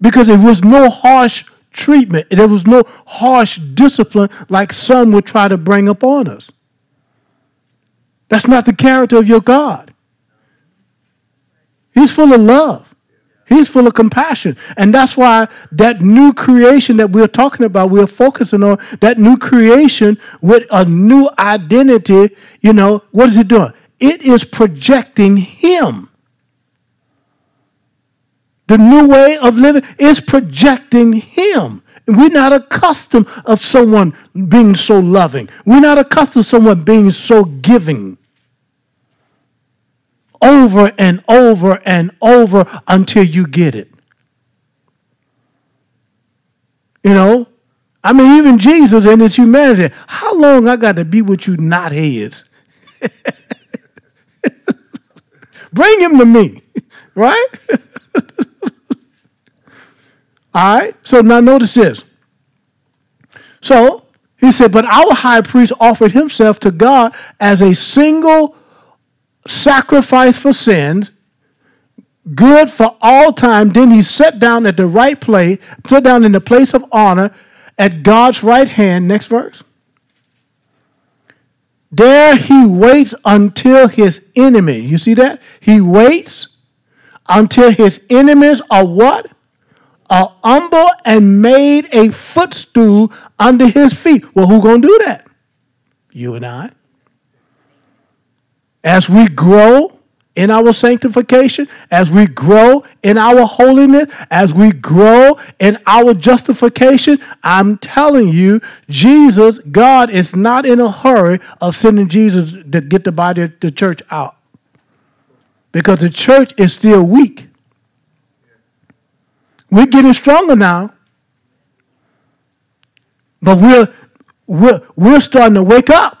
Speaker 1: Because it was no harsh treatment, there was no harsh discipline like some would try to bring upon us. That's not the character of your God. He's full of love. He's full of compassion. And that's why that new creation that we're talking about, we're focusing on that new creation with a new identity, you know, what is it doing? it is projecting Him. The new way of living is projecting Him. We're not accustomed of someone being so loving. We're not accustomed to someone being so giving. Over and over and over until you get it. You know, I mean, even Jesus and his humanity. How long I got to be with you not knotheads? (laughs) Bring him to me, (laughs) right? (laughs) All right, so now notice this. So he said, But our high priest offered himself to God as a single sacrifice for sins, good for all time. Then he sat down at the right place, sat down in the place of honor at God's right hand. Next verse. There he waits until his enemy, you see that? He waits until his enemies are what? Are humble and made a footstool under his feet. Well, who gonna do that? You and I. As we grow in our sanctification, as we grow in our holiness, as we grow in our justification, I'm telling you, Jesus, God is not in a hurry of sending Jesus to get the body of the church out. Because the church is still weak. We're getting stronger now. But we're, we're, we're starting to wake up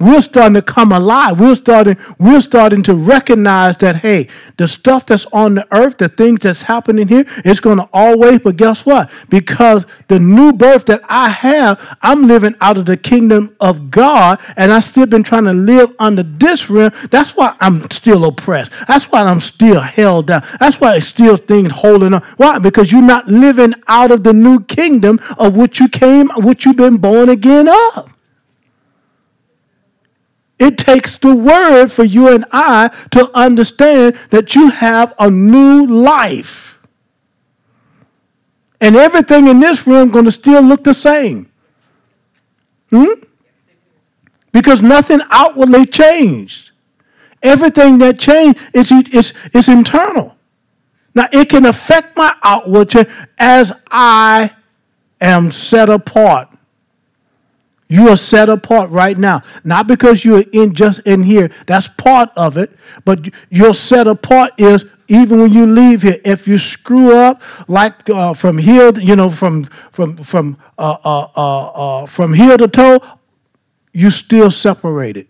Speaker 1: we're starting to come alive. We're starting, we're starting to recognize that, hey, the stuff that's on the earth, the things that's happening here, it's going to always, but guess what? Because the new birth that I have, I'm living out of the kingdom of God, and I've still been trying to live under this realm. That's why I'm still oppressed. That's why I'm still held down. That's why it's still things holding on. Why? Because you're not living out of the new kingdom of which you came, which you've been born again of. It takes the word for you and I to understand that you have a new life. And everything in this room going to still look the same. Hmm? Because nothing outwardly changed. Everything that changed is, is, is internal. Now, it can affect my outward as I am set apart you are set apart right now. Not because you're in just in here. That's part of it. But you're set apart is even when you leave here, if you screw up, like uh, from here, you know, from from from uh, uh, uh, uh from here to toe, you still separated.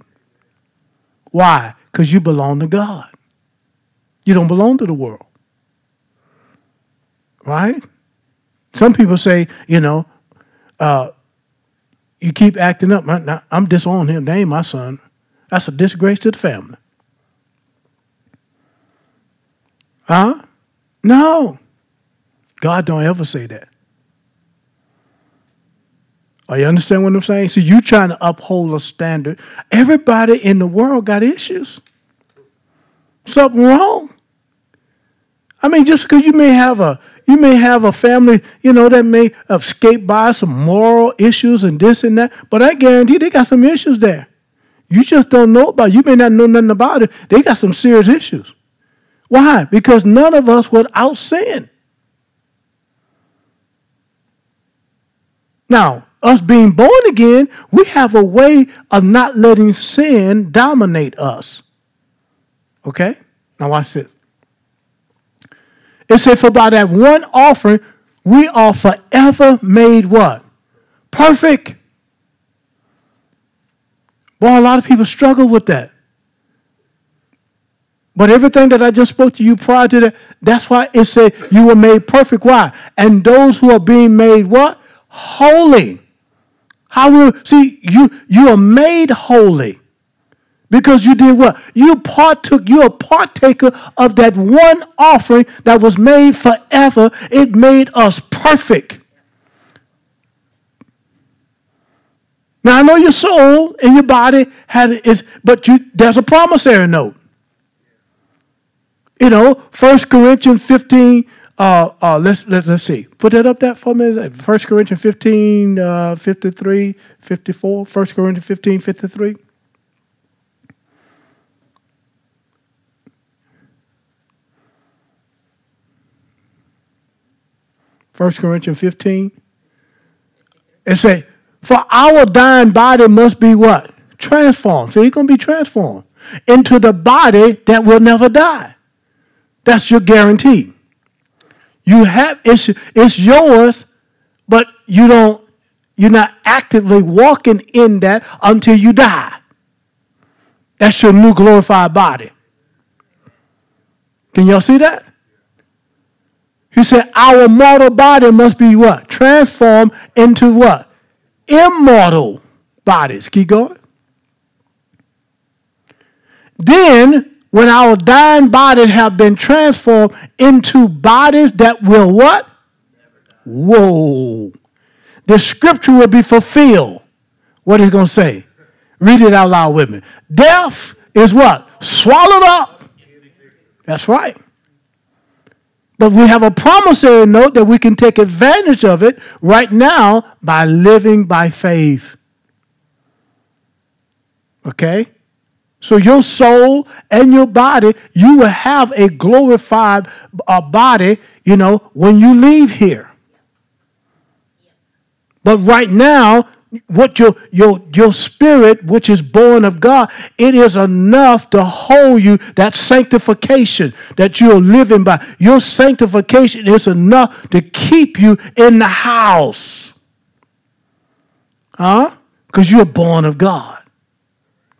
Speaker 1: Why? Because you belong to God. You don't belong to the world. Right? Some people say, you know, uh, you keep acting up. I'm disowning him. They ain't my son. That's a disgrace to the family. Huh? No. God don't ever say that. Are you understand what I'm saying? See, you trying to uphold a standard. Everybody in the world got issues. Something wrong. I mean, just because you may have a you may have a family, you know, that may escape by some moral issues and this and that, but I guarantee they got some issues there. You just don't know about. You may not know nothing about it. They got some serious issues. Why? Because none of us without sin. Now, us being born again, we have a way of not letting sin dominate us. Okay? Now watch this. It said, For by that one offering, we are forever made what? Perfect. Boy, a lot of people struggle with that. But everything that I just spoke to you prior to that, that's why it said you were made perfect. Why? And those who are being made what? Holy. How will see you you are made holy. Because you did what? You partook, you're a partaker of that one offering that was made forever. It made us perfect. Now I know your soul and your body had is, but you there's a promissory note. You know, 1 Corinthians 15, uh, uh, let's, let, let's see. Put that up there for a minute. 1 Corinthians 15, uh, 53, 54. 1 Corinthians 15, 53. First Corinthians 15. It say, for our dying body must be what? Transformed. So you're going to be transformed into the body that will never die. That's your guarantee. You have it's it's yours, but you don't you're not actively walking in that until you die. That's your new glorified body. Can y'all see that? He said, Our mortal body must be what? Transformed into what? Immortal bodies. Keep going. Then when our dying bodies have been transformed into bodies that will what? Whoa. The scripture will be fulfilled. What is it going to say? Read it out loud with me. Death is what? Swallowed up. That's right. But we have a promissory note that we can take advantage of it right now by living by faith. Okay? So your soul and your body, you will have a glorified uh, body, you know, when you leave here. But right now, what your your your spirit, which is born of God, it is enough to hold you that sanctification that you're living by. Your sanctification is enough to keep you in the house. Huh? Because you're born of God.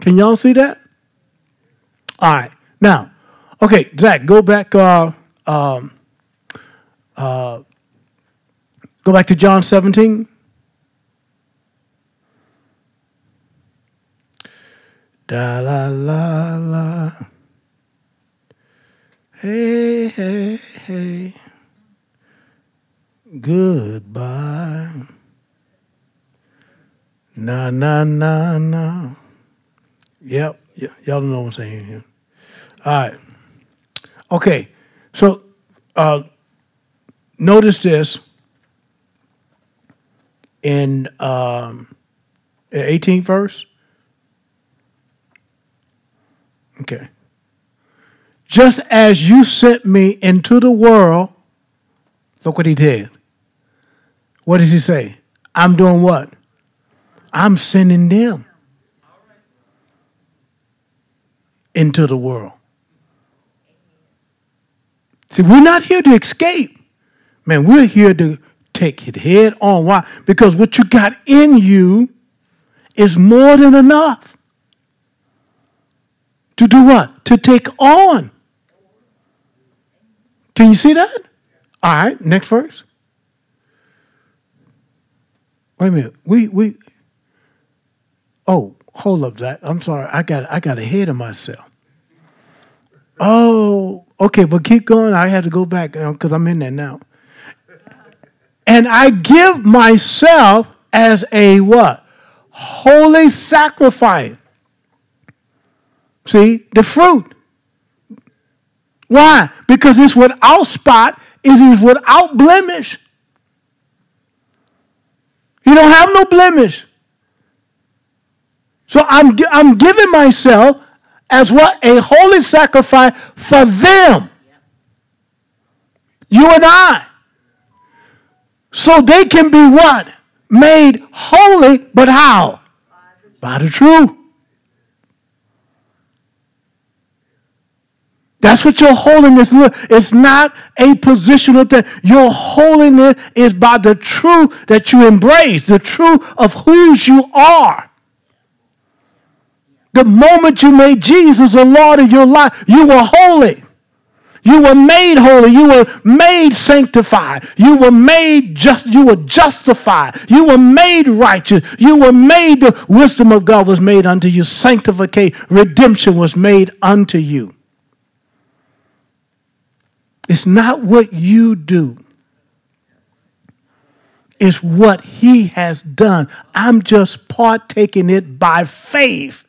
Speaker 1: Can y'all see that? All right. Now, okay, Zach, go back. Uh, um, uh, go back to John 17. Da la la la. Hey, hey, hey. Goodbye. Na, na, na, na. Yep, y- y'all know what I'm saying here. All right. Okay. So uh, notice this in um, 18th verse. Okay. Just as you sent me into the world, look what he did. What does he say? I'm doing what? I'm sending them into the world. See, we're not here to escape. Man, we're here to take it head on. Why? Because what you got in you is more than enough. To do what? To take on. Can you see that? All right, next verse. Wait a minute. We we Oh, hold up, Zach. I'm sorry. I got I got ahead of myself. Oh, okay, but keep going. I have to go back because I'm in there now. And I give myself as a what? Holy sacrifice. See, the fruit. Why? Because it's without spot, is it is without blemish. You don't have no blemish. So I'm, I'm giving myself as what? A holy sacrifice for them. You and I. So they can be what? Made holy, but how? By the truth. That's what your holiness is. It's not a positional thing. Your holiness is by the truth that you embrace, the truth of whose you are. The moment you made Jesus the Lord of your life, you were holy. You were made holy. You were made sanctified. You were made just. You were justified. You were made righteous. You were made. The wisdom of God was made unto you. Sanctification, redemption was made unto you. It's not what you do. It's what He has done. I'm just partaking it by faith.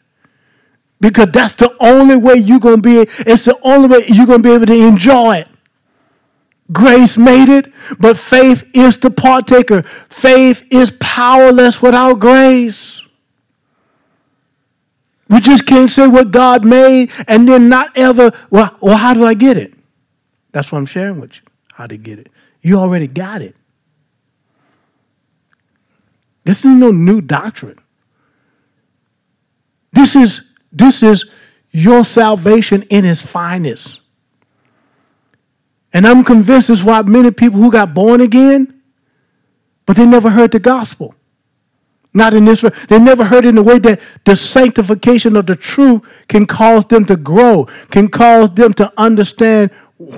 Speaker 1: Because that's the only way you're going to be it's the only way you're going to be able to enjoy it. Grace made it but faith is the partaker. Faith is powerless without grace. We just can't say what god made and then not ever well, well how do i get it that's what i'm sharing with you how to get it you already got it this is no new doctrine this is this is your salvation in its finest. And I'm convinced that's why many people who got born again, but they never heard the gospel. Not in this way. They never heard in the way that the sanctification of the truth can cause them to grow, can cause them to understand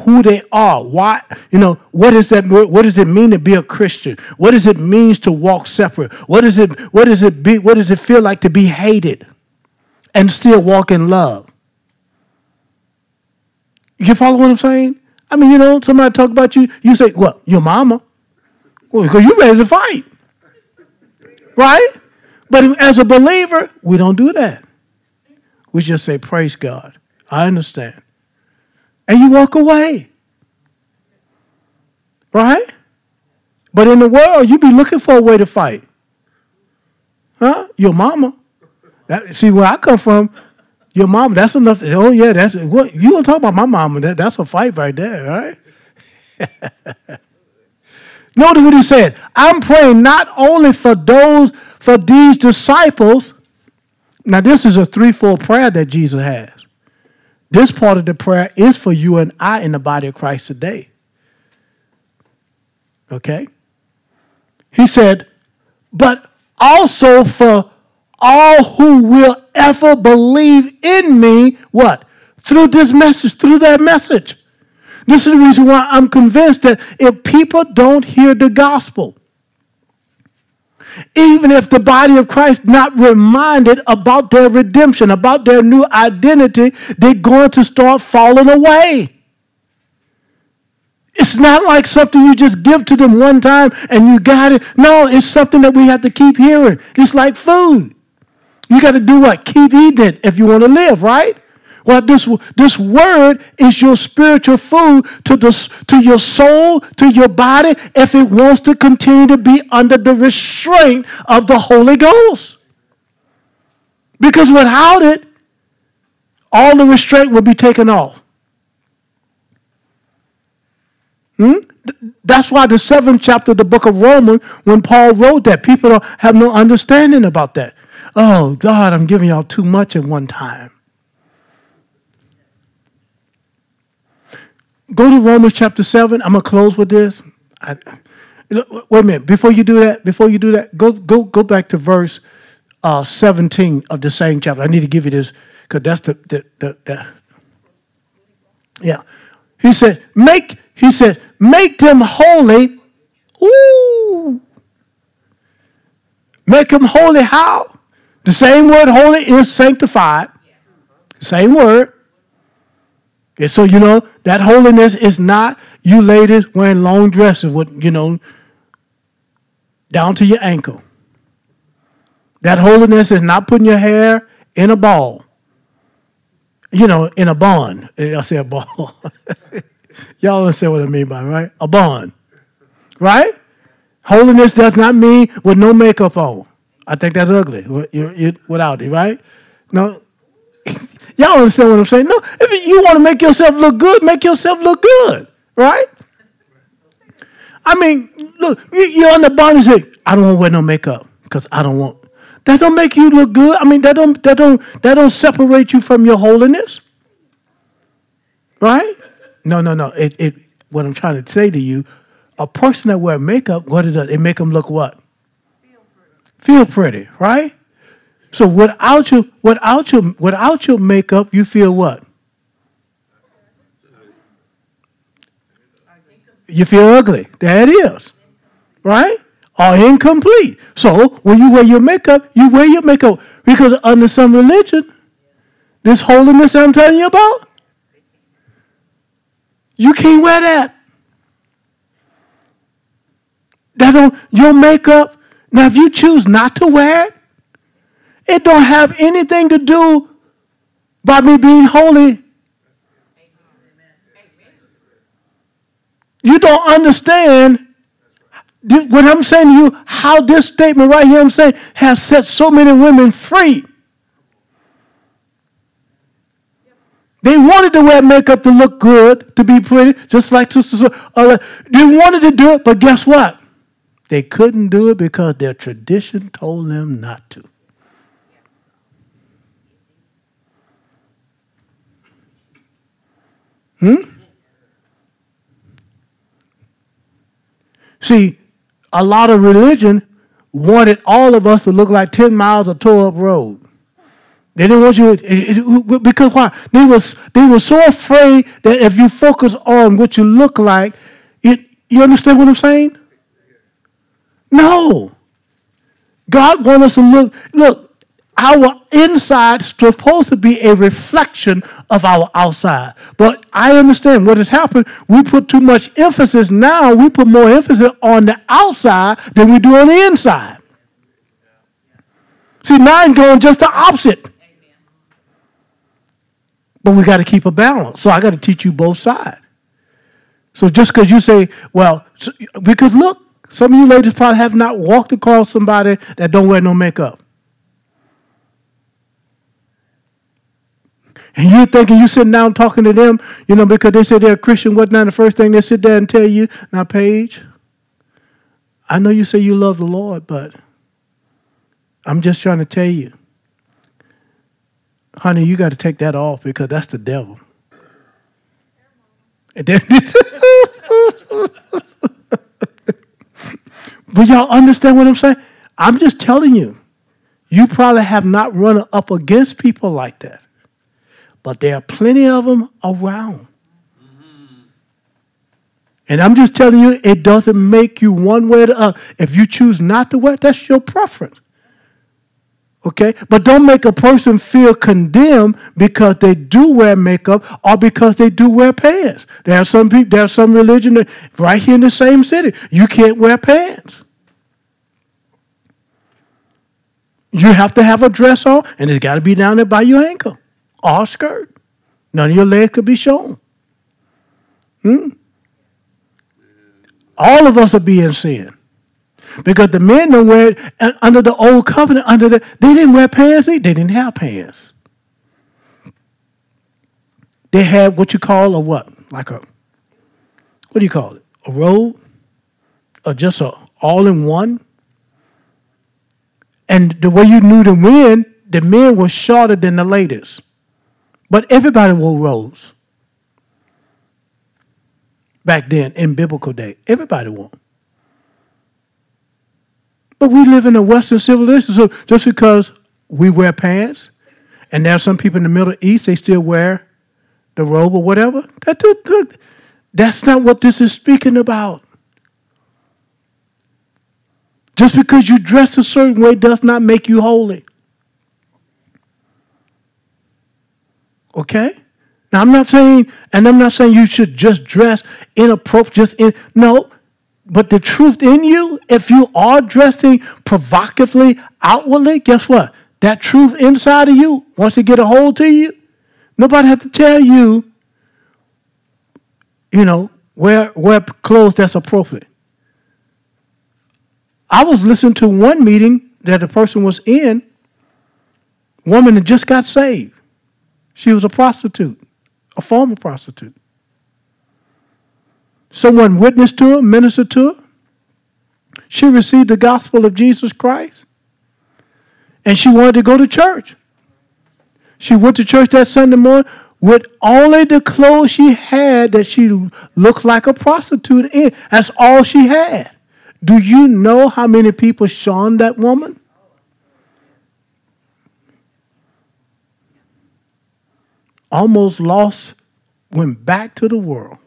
Speaker 1: who they are. Why, you know, what is that what does it mean to be a Christian? What does it mean to walk separate? What does it what does it be what does it feel like to be hated? and still walk in love. You follow what I'm saying? I mean, you know, somebody talk about you, you say, what, your mama? Well, because you ready to fight. Right? But as a believer, we don't do that. We just say, praise God. I understand. And you walk away. Right? But in the world, you be looking for a way to fight. Huh? Your mama. That, see where I come from, your mom, that's enough. To, oh yeah, that's what you gonna talk about my mama. that that's a fight right there, right? (laughs) Notice what he said. I'm praying not only for those, for these disciples. Now, this is a threefold prayer that Jesus has. This part of the prayer is for you and I in the body of Christ today. Okay? He said, but also for all who will ever believe in me, what? Through this message, through that message. This is the reason why I'm convinced that if people don't hear the gospel, even if the body of Christ not reminded about their redemption, about their new identity, they're going to start falling away. It's not like something you just give to them one time and you got it. No, it's something that we have to keep hearing. It's like food. You got to do what? Keep eating it if you want to live, right? Well, this, this word is your spiritual food to, the, to your soul, to your body, if it wants to continue to be under the restraint of the Holy Ghost. Because without it, all the restraint will be taken off. Hmm? That's why the seventh chapter of the book of Romans, when Paul wrote that, people have no understanding about that. Oh, God, I'm giving y'all too much at one time. Go to Romans chapter 7. I'm going to close with this. I, wait a minute. Before you do that, before you do that, go, go, go back to verse uh, 17 of the same chapter. I need to give you this because that's the, the, the, the, yeah. He said, make, he said, make them holy. Ooh. Make them holy how? The same word holy is sanctified. Same word. And so, you know, that holiness is not you ladies wearing long dresses with, you know, down to your ankle. That holiness is not putting your hair in a ball. You know, in a bond. Eh, I say a ball. (laughs) Y'all understand what I mean by right? A bond. Right? Holiness does not mean with no makeup on. I think that's ugly. Without it, right? No, (laughs) Y'all understand what I'm saying? No, if you want to make yourself look good, make yourself look good, right? I mean, look, you're on the bond and say, I don't want to wear no makeup because I don't want. That don't make you look good. I mean, that don't that don't that don't separate you from your holiness, right? No, no, no. It, it what I'm trying to say to you, a person that wear makeup, what it does, it make them look what? Feel pretty. Feel pretty, right? So without your without your without your makeup, you feel what? You feel ugly. It is. Right? Or incomplete. So when you wear your makeup, you wear your makeup. Because under some religion, this holiness I'm telling you about, you can't wear that. That don't your makeup. Now if you choose not to wear it, it don't have anything to do by me being holy. You don't understand what I'm saying to you, how this statement right here I'm saying has set so many women free. They wanted to wear makeup to look good, to be pretty, just like sisters. Uh, they wanted to do it, but guess what? They couldn't do it because their tradition told them not to. Hmm? See, a lot of religion wanted all of us to look like 10 miles of tore up road. They didn't want you because why? They was they were so afraid that if you focus on what you look like, it you understand what I'm saying? No. God wants us to look look our inside supposed to be a reflection of our outside. But I understand what has happened. We put too much emphasis now, we put more emphasis on the outside than we do on the inside. See, now I'm going just the opposite. But we got to keep a balance. So I got to teach you both sides. So just because you say, well, because look, some of you ladies probably have not walked across somebody that don't wear no makeup. And you thinking you sitting down talking to them, you know, because they say they're a Christian, what not the first thing they sit there and tell you, now, Paige, I know you say you love the Lord, but I'm just trying to tell you, honey, you got to take that off because that's the devil. but (laughs) y'all understand what I'm saying? I'm just telling you, you probably have not run up against people like that but there are plenty of them around. And I'm just telling you, it doesn't make you one way or the other. If you choose not to wear that's your preference. Okay? But don't make a person feel condemned because they do wear makeup or because they do wear pants. There are some people, there are some religion that, right here in the same city, you can't wear pants. You have to have a dress on, and it's got to be down there by your ankle or skirt. None of your legs could be shown. Hmm? All of us are being sin. Because the men don't wear it under the old covenant, under the they didn't wear pants, they didn't have pants. They had what you call a what? Like a what do you call it? A robe? Or just a all in one? And the way you knew the men, the men were shorter than the ladies. But everybody wore robes. back then in biblical day. Everybody wore. But we live in a Western civilization, so just because we wear pants, and there are some people in the Middle East, they still wear the robe or whatever. That, that, that's not what this is speaking about. Just because you dress a certain way does not make you holy. Okay? Now I'm not saying, and I'm not saying you should just dress inappropriate, just in no, but the truth in you, if you are dressing provocatively outwardly, guess what? That truth inside of you wants to get a hold to you. Nobody have to tell you, you know, wear wear clothes that's appropriate. I was listening to one meeting that a person was in, woman that just got saved. She was a prostitute, a former prostitute. Someone witnessed to her, ministered to her. She received the gospel of Jesus Christ. And she wanted to go to church. She went to church that Sunday morning with only the clothes she had that she looked like a prostitute in. That's all she had. Do you know how many people shunned that woman? Almost lost, went back to the world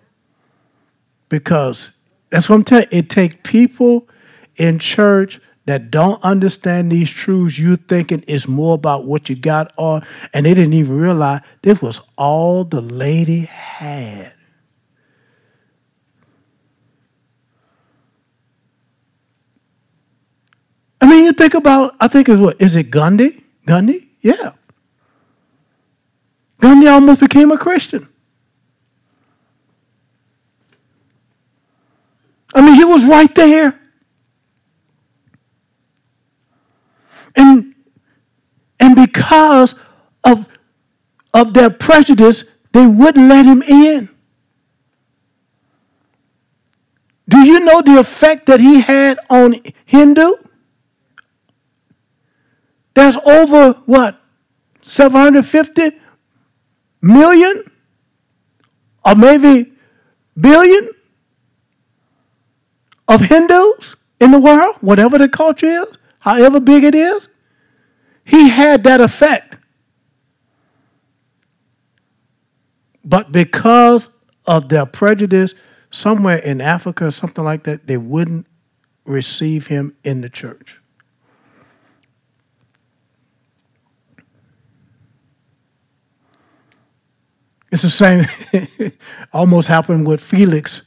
Speaker 1: because that's what I'm telling you. It takes people in church that don't understand these truths. You thinking it's more about what you got on, and they didn't even realize this was all the lady had. I mean, you think about, I think it's what, is it Gandhi? Gandhi? Yeah. Gandhi almost became a Christian. I mean, he was right there. And, and because of, of their prejudice, they wouldn't let him in. Do you know the effect that he had on Hindu? There's over what? 750 million? Or maybe billion of Hindus in the world, whatever the culture is, however big it is. He had that effect. But because of their prejudice, somewhere in Africa or something like that, they wouldn't receive him in the church. It's the same, (laughs) almost happened with Felix,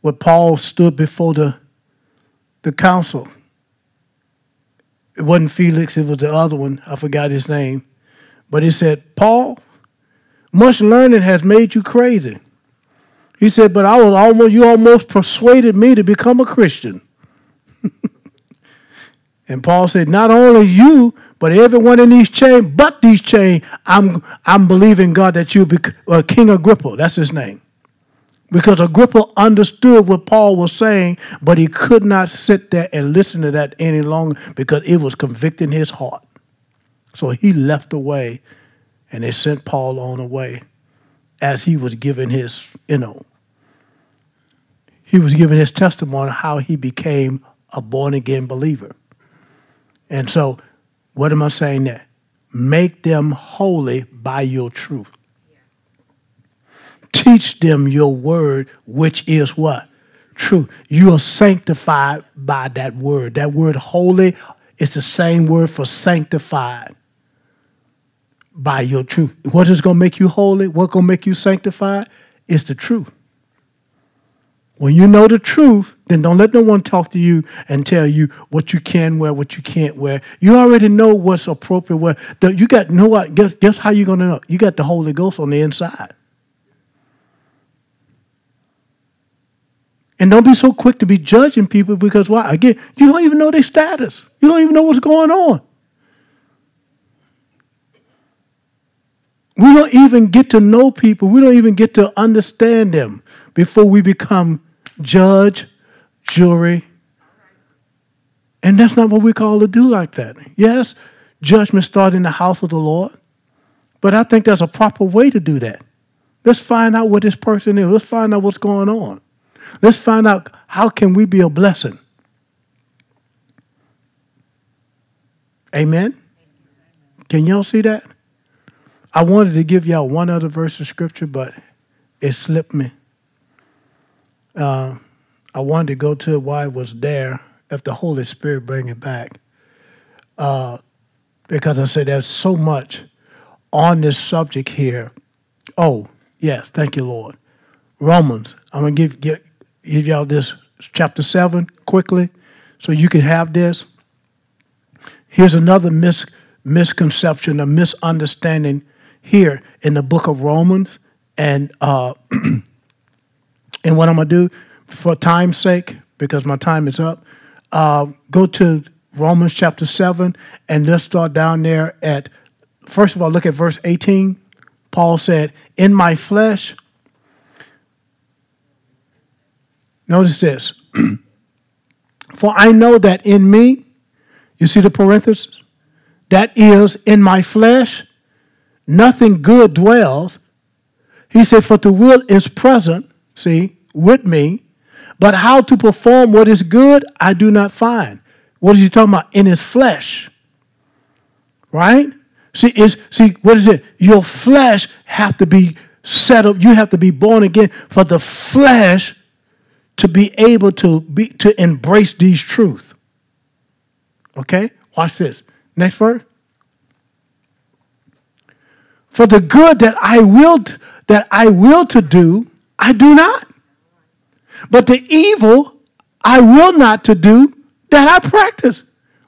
Speaker 1: when Paul stood before the, the council. It wasn't Felix, it was the other one. I forgot his name. But he said, Paul, much learning has made you crazy. He said, but I was almost, you almost persuaded me to become a Christian. (laughs) and Paul said, not only you, but everyone in these chains, but these chains, I'm, I'm believing God that you'll be uh, King Agrippa. That's his name. Because Agrippa understood what Paul was saying, but he could not sit there and listen to that any longer because it was convicting his heart. So he left away and they sent Paul on away as he was giving his, you know, he was giving his testimony how he became a born again believer. And so what am I saying there? Make them holy by your truth. Teach them your word, which is what? Truth. You are sanctified by that word. That word holy is the same word for sanctified by your truth. What is going to make you holy? What going to make you sanctified? Is the truth. When you know the truth, then don't let no one talk to you and tell you what you can wear, what you can't wear. You already know what's appropriate. What you got? Know what? Guess, guess how you're gonna know? You got the Holy Ghost on the inside. And don't be so quick to be judging people because why? Again, you don't even know their status. You don't even know what's going on. We don't even get to know people. We don't even get to understand them before we become judge, jury. And that's not what we call to do like that. Yes, judgment starts in the house of the Lord, but I think there's a proper way to do that. Let's find out what this person is. Let's find out what's going on. Let's find out how can we be a blessing. Amen. Can y'all see that? I wanted to give y'all one other verse of scripture, but it slipped me. Uh, I wanted to go to it why it was there if the Holy Spirit bring it back. Uh, because I said there's so much on this subject here. Oh, yes, thank you, Lord. Romans. I'm gonna give give, give y'all this chapter seven quickly, so you can have this. Here's another mis- misconception, a misunderstanding here in the book of Romans, and uh, (clears throat) and what I'm gonna do for time's sake, because my time is up, uh, go to Romans chapter seven, and let's start down there at. First of all, look at verse 18. Paul said, "In my flesh." Notice this. (clears throat) For I know that in me, you see the parenthesis? That is, in my flesh, nothing good dwells. He said, For the will is present, see, with me, but how to perform what is good, I do not find. What is he talking about? In his flesh. Right? See, is see, what is it? Your flesh have to be set up. You have to be born again for the flesh to be able to be to embrace these truths. Okay? Watch this. Next verse. For the good that I will that I will to do, I do not. But the evil I will not to do, that I practice.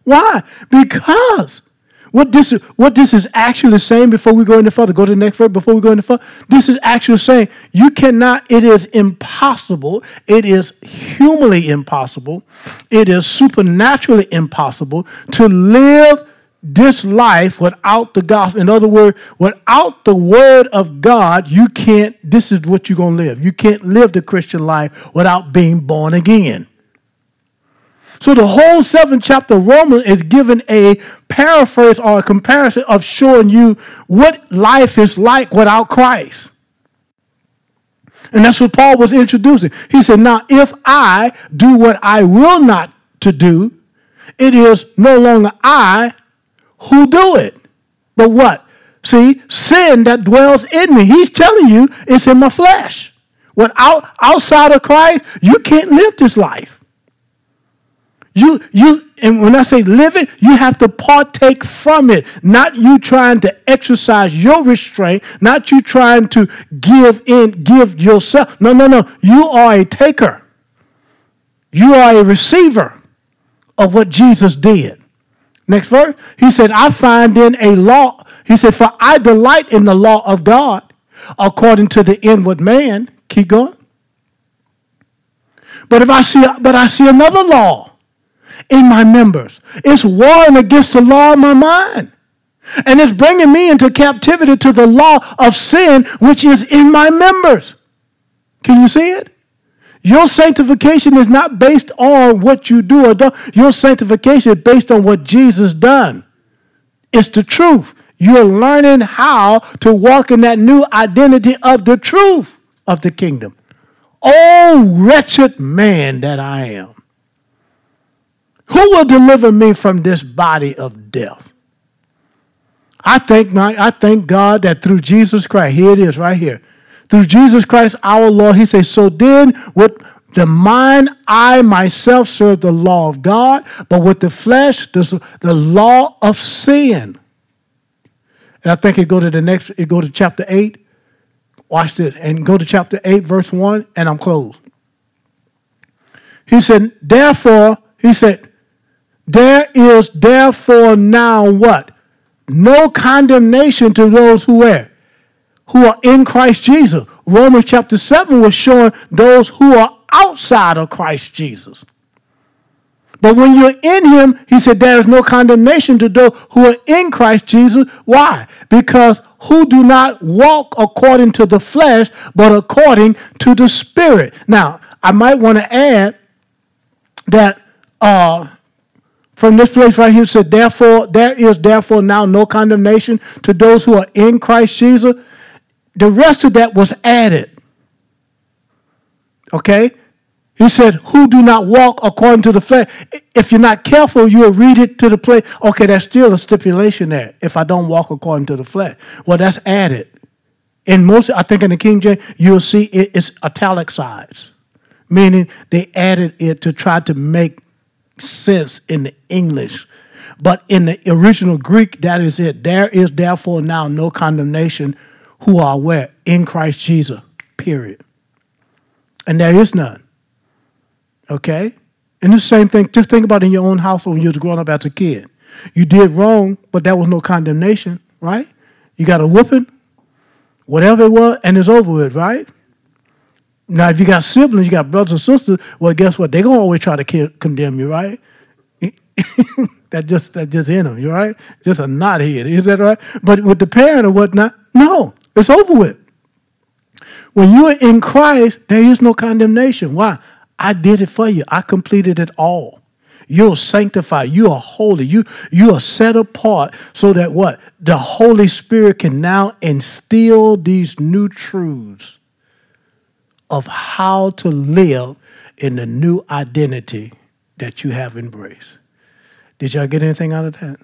Speaker 1: Why? Because what this, what this is actually saying before we go any further, go to the next verse before we go any further. This is actually saying you cannot, it is impossible, it is humanly impossible, it is supernaturally impossible to live this life without the gospel. In other words, without the word of God, you can't, this is what you're going to live. You can't live the Christian life without being born again. So the whole seventh chapter of Romans is given a paraphrase or a comparison of showing you what life is like without Christ. And that's what Paul was introducing. He said, Now, if I do what I will not to do, it is no longer I who do it. But what? See, sin that dwells in me. He's telling you it's in my flesh. Without outside of Christ, you can't live this life. You, you, and when I say live it, you have to partake from it. Not you trying to exercise your restraint, not you trying to give in, give yourself. No, no, no. You are a taker. You are a receiver of what Jesus did. Next verse. He said, I find in a law. He said, For I delight in the law of God according to the inward man. Keep going. But if I see, but I see another law in my members. It's warring against the law of my mind. And it's bringing me into captivity to the law of sin, which is in my members. Can you see it? Your sanctification is not based on what you do or don't. Your sanctification is based on what Jesus done. It's the truth. You're learning how to walk in that new identity of the truth of the kingdom. Oh, wretched man that I am. Who will deliver me from this body of death? I thank, my, I thank God that through Jesus Christ, here it is right here. Through Jesus Christ our Lord, he says, So then with the mind, I myself serve the law of God, but with the flesh, the, law of sin. And I think it go to the next, it go to chapter 8. Watch this. And go to chapter 8, verse 1, and I'm closed. He said, Therefore, he said, there is therefore now what? No condemnation to those who are who are in Christ Jesus. Romans chapter 7 was showing those who are outside of Christ Jesus. But when you're in him, he said there is no condemnation to those who are in Christ Jesus. Why? Because who do not walk according to the flesh, but according to the Spirit. Now, I might want to add that uh, from this place right here said, therefore, there is therefore now no condemnation to those who are in Christ Jesus. The rest of that was added. Okay? He said, Who do not walk according to the flesh. If you're not careful, you'll read it to the place. Okay, that's still a stipulation there. If I don't walk according to the flesh. Well, that's added. In most, I think in the King James, you'll see it, it's italicized, meaning they added it to try to make sense in the English. But in the original Greek, that is it. There is therefore now no condemnation who are where? In Christ Jesus, period. And there is none. Okay? And the same thing, just think about in your own household when you was growing up as a kid. You did wrong, but there was no condemnation, right? You got a whooping, whatever it was, and it's over with, right? Now, if you got siblings, you got brothers and sisters, well, guess what? They're going to always try to condemn you, right? (laughs) that just that just in them, you right? Just a knothead, is that right? But with the parent or whatnot, no, it's over with. When you are in Christ, there is no condemnation. Why? I did it for you. I completed it all. You're sanctified. You are holy. You, you are set apart so that what? The Holy Spirit can now instill these new truths of how to live in the new identity that you have embraced. Did y'all get anything out of that?